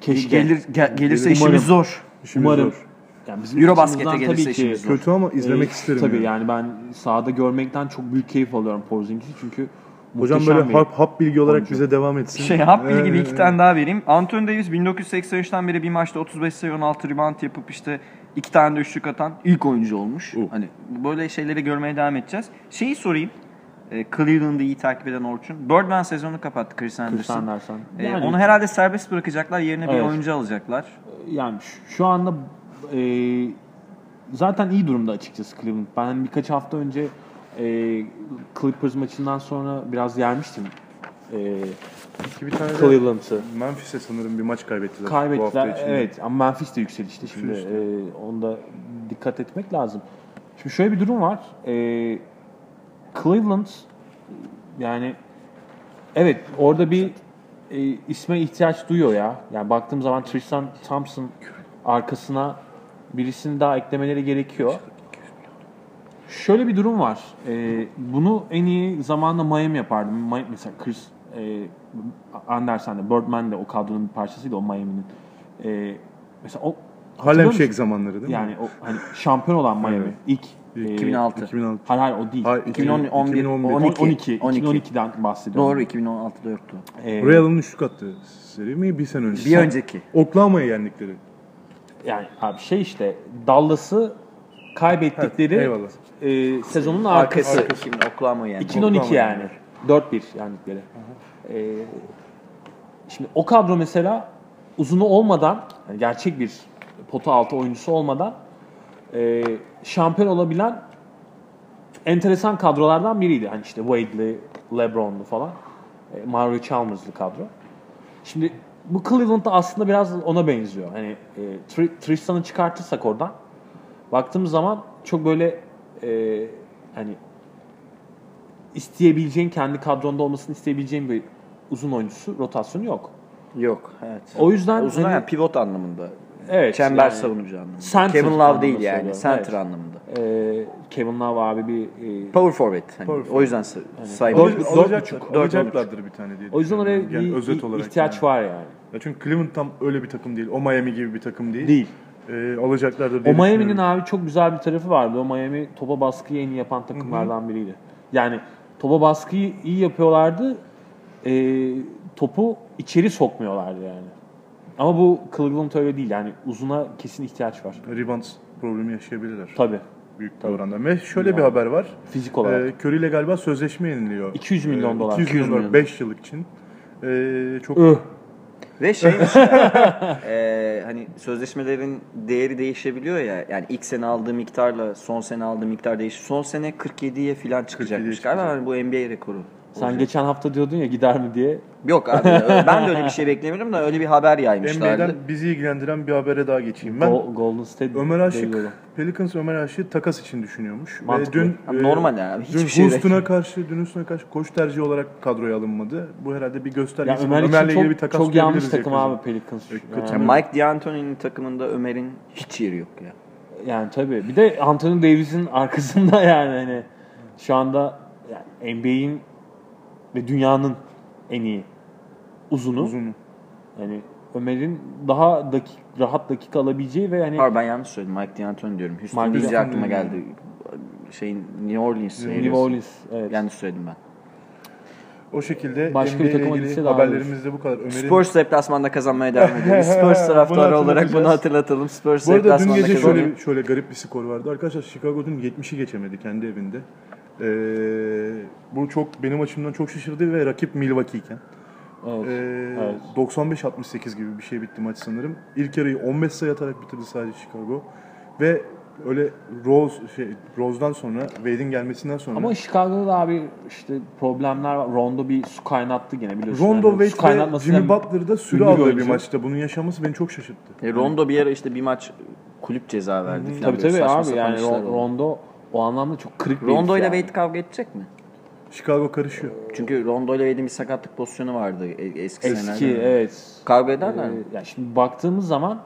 Keşke. Gelir, ge- gelirse Umarım. işimiz zor. İşimiz Umarım. zor. Yani bizim Eurobasket'e gelirse tabii ki işimiz. Kötü ama izlemek e, isterim. Tabii yani. yani ben sahada görmekten çok büyük keyif alıyorum Porzingis'i çünkü Hocam muhteşem böyle bir hap, hap bilgi olarak oyuncu. bize devam etsin. Şey hap bilgi bir Ee, iki tane daha vereyim. Anthony Davis 1983'ten beri bir maçta 35 sayı 16 rebound yapıp işte iki tane de üçlük atan ilk oyuncu olmuş. Uh. Hani böyle şeyleri görmeye devam edeceğiz. Şeyi sorayım. E, Cleveland'ı iyi takip eden Orçun. Birdman sezonu kapattı Chris Anderson. Chris Anderson. E, Yani- onu herhalde serbest bırakacaklar. Yerine bir Evet. oyuncu alacaklar. yani şu anda e, zaten iyi durumda açıkçası Cleveland. Ben birkaç hafta önce e, Clippers maçından sonra biraz yermiştim e, İki bir tane de Cleveland'ı. Memphis'e sanırım bir maç kaybettiler. bu hafta Kaybettiler. içinde. Evet ama Memphis de yükselişte şimdi. Yükselişte. E, onda dikkat etmek lazım. Şimdi şöyle bir durum var. E, Cleveland yani evet orada bir e, isme ihtiyaç duyuyor ya. Yani baktığım zaman Tristan Thompson arkasına birisini daha eklemeleri gerekiyor. Şöyle bir durum var. E, bunu en iyi zamanda Miami yapardı. Mi- Mesela Chris e, Anderson de, Birdman de o kadronun bir parçasıydı o Miami'nin. E, mesela o Harlem Shake zamanları değil mi? Yani o hani şampiyon olan Miami. Evet. ilk 2006. 2006. Hayır hayır o değil. Hayır, 2011, 2011. 12, 12. 2012'den bahsediyorum. Doğru 2016'da yoktu. Ee, Real'ın üçlük attığı seri mi? Bir sene önce. Bir önceki. Oklahoma'ya yendikleri. Yani abi şey işte Dallas'ı kaybettikleri Evet, eyvallah. e, sezonun arkası. Arkası. 2000 Oklahoma yani. 2012 Oklahoma yani. 4-1 yendikleri. Ee, şimdi o kadro mesela uzunu olmadan, yani gerçek bir pota altı oyuncusu olmadan e, şampiyon olabilen enteresan kadrolardan biriydi. Hani işte Wade'li, LeBron'lu falan. E, Mario Chalmers'lı kadro. Şimdi bu Cleveland'da aslında biraz ona benziyor. Hani e, Tri- Tristan'ı çıkartırsak oradan baktığımız zaman çok böyle e, hani isteyebileceğin kendi kadronda olmasını isteyebileceğin bir uzun oyuncusu rotasyonu yok. Yok evet. O yüzden Uzun hani- yani pivot anlamında. Evet. Çember yani, savunucu anlamında. Center Kevin Love anlamında değil yani. söylüyorum, Center evet. anlamında. e, Kevin Love abi bir e, Power forward. Hani Power O yüzden say- Dört- saymıyorum. dört Alacaklar, buçuk, alacaklardır bir tane diye o yüzden oraya. Yani bir, özet bir olarak ihtiyaç yani. var yani. Ya çünkü Cleveland tam öyle bir takım değil. O Miami gibi bir takım değil. Değil. Ee, alacaklardır O diye Miami'nin düşünüyorum. abi çok güzel bir tarafı vardı. O Miami topa baskıyı en iyi yapan takımlardan biriydi. Yani topa baskıyı iyi yapıyorlardı. E, topu içeri sokmuyorlardı yani. Ama bu Cleveland öyle değil. Yani uzuna kesin ihtiyaç var. Rebound problemi yaşayabilirler. Tabii. Büyük bir oranda. Ve şöyle bir haber var. Fizik olarak. Ee, Curry ile galiba sözleşme yeniliyor. 200 milyon Ee, dolar. 200 milyon 200 dolar milyon. 5 yıllık için. Ee, çok Öh. Ve şey *laughs* eee, hani sözleşmelerin değeri değişebiliyor ya. Yani ilk sene aldığı miktarla son sene aldığı miktar değişiyor. Son sene 47'ye falan çıkacakmış 47'ye galiba. Hani bu NBA rekoru. Sen geçen hafta diyordun ya gider mi diye. Yok abi *laughs* ben de öyle bir şey beklemiyorum da öyle bir haber yaymışlardı. NBA'den bizi ilgilendiren bir habere daha geçeyim. Ben Go- Golden State Ömer Aşık. Pelicans Ömer Aşık'ı takas için düşünüyormuş. Mantıklı. Ve dün Abi e, normal abi, Dün hiçbir şey Houston'a karşı, dün Houston'a karşı koç tercihi olarak kadroya alınmadı. Bu herhalde bir Ya göstergesi. Ömer Ömer'le için ilgili çok, bir takas çok yanlış takım yakında. abi Pelicans. E, Yani, Yani Mike D'Antoni'nin takımında Ömer'in hiç yeri yok ya. yani tabii. Bir de Anthony Davis'in arkasında *laughs* yani hani şu anda yani NBA'in ve dünyanın en iyi uzunu. Uzunu. Yani Ömer'in daha dakik, rahat dakika alabileceği ve hani Pardon ben yanlış söyledim. Mike D'Antoni diyorum. Houston Mike deyince aklıma geldi. Şeyin New Orleans. New Orleans evet. Yanlış söyledim ben. O şekilde Başka bir NBA takıma ilgili haberlerimiz de bu kadar. Ömer'in Spurs deplasmanda kazanmaya devam *laughs* ediyoruz. Spurs Bunu taraftarı olarak bunu hatırlatalım. Spurs Bu arada dün gece kazanıyor. şöyle şöyle garip bir skor vardı. Arkadaşlar Chicago dün 70'i geçemedi kendi evinde. Ee, bu çok benim açımdan çok şaşırdı ve rakip Milwaukee iken. Evet. Ee, Evet. 95-68 gibi bir şey bitti maç sanırım. İlk yarıyı 15 sayı atarak bitirdi sadece Chicago. Ve öyle Rose şey Rose'dan sonra Wade'in gelmesinden sonra Ama Chicago'da da abi işte problemler var. Rondo bir su kaynattı gene biliyorsun. Rondo Yani su Wade ve Jimmy Butler da süre ünlü bir bir maçta. Bunun yaşaması beni çok şaşırttı. E, Rondo bir ara işte bir maç kulüp ceza verdi falan. Tabii tabii abi yani. Rondo o anlamda çok kırık bir Rondo ile yani. Wade kavga edecek mi? Chicago karışıyor. Çünkü Rondo ile Wade'in bir sakatlık pozisyonu vardı e- eski, Eski senelerde. evet. Kavga ederler mi? Ee, ya şimdi baktığımız zaman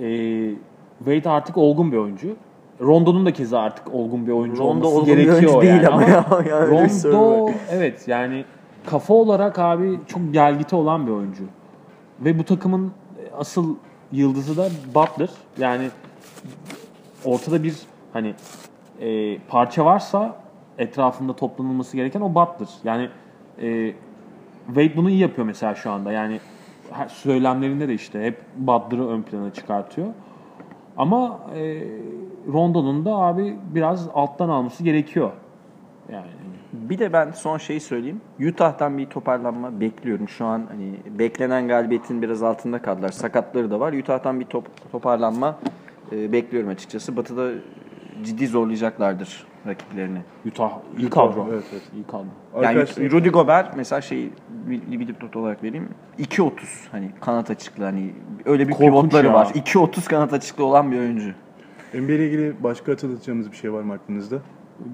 e, Wade artık olgun bir oyuncu. Rondo'nun da keza artık olgun bir oyuncu Rondo olması olgun bir gerekiyor oyuncu değil yani. ama ya, *laughs* yani Rondo evet yani kafa olarak abi çok gelgiti olan bir oyuncu. Ve bu takımın asıl yıldızı da Butler. Yani ortada bir hani e, parça varsa etrafında toplanılması gereken o Butler. Yani e, Wade bunu iyi yapıyor mesela şu anda. Yani söylemlerinde de işte hep Butler'ı ön plana çıkartıyor. Ama e, Rondo'nun da abi biraz alttan alması gerekiyor. Yani Bir de ben son şeyi söyleyeyim. Utah'tan bir toparlanma bekliyorum. Şu an hani beklenen galibiyetin biraz altında kaldılar. Sakatları da var. Utah'tan bir top, toparlanma e, bekliyorum açıkçası. Batı'da ciddi zorlayacaklardır rakiplerini. Utah iyi kadro. evet, evet. İyi kadro. Yani Arkadaşlar Rudy Gobert mesela şey bir, bir dipnot olarak vereyim. 2.30 hani kanat açıklığı hani öyle bir Korkunç pivotları ya. var. 2.30 kanat açıklığı olan bir oyuncu. NBA ile ilgili başka hatırlatacağımız bir şey var mı aklınızda?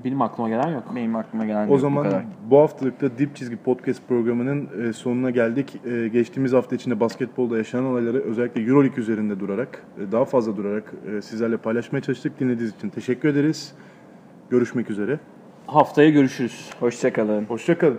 Benim aklıma gelen yok. Benim aklıma gelen O yok zaman bu kadar. bu haftalıkta Dip Çizgi Podcast programının e, sonuna geldik. E, Geçtiğimiz hafta içinde basketbolda yaşanan olayları özellikle Euroleague üzerinde durarak, e, daha fazla durarak sizlerle paylaşmaya çalıştık. Dinlediğiniz için teşekkür ederiz. Görüşmek üzere. Haftaya görüşürüz. Hoşçakalın. Hoşçakalın.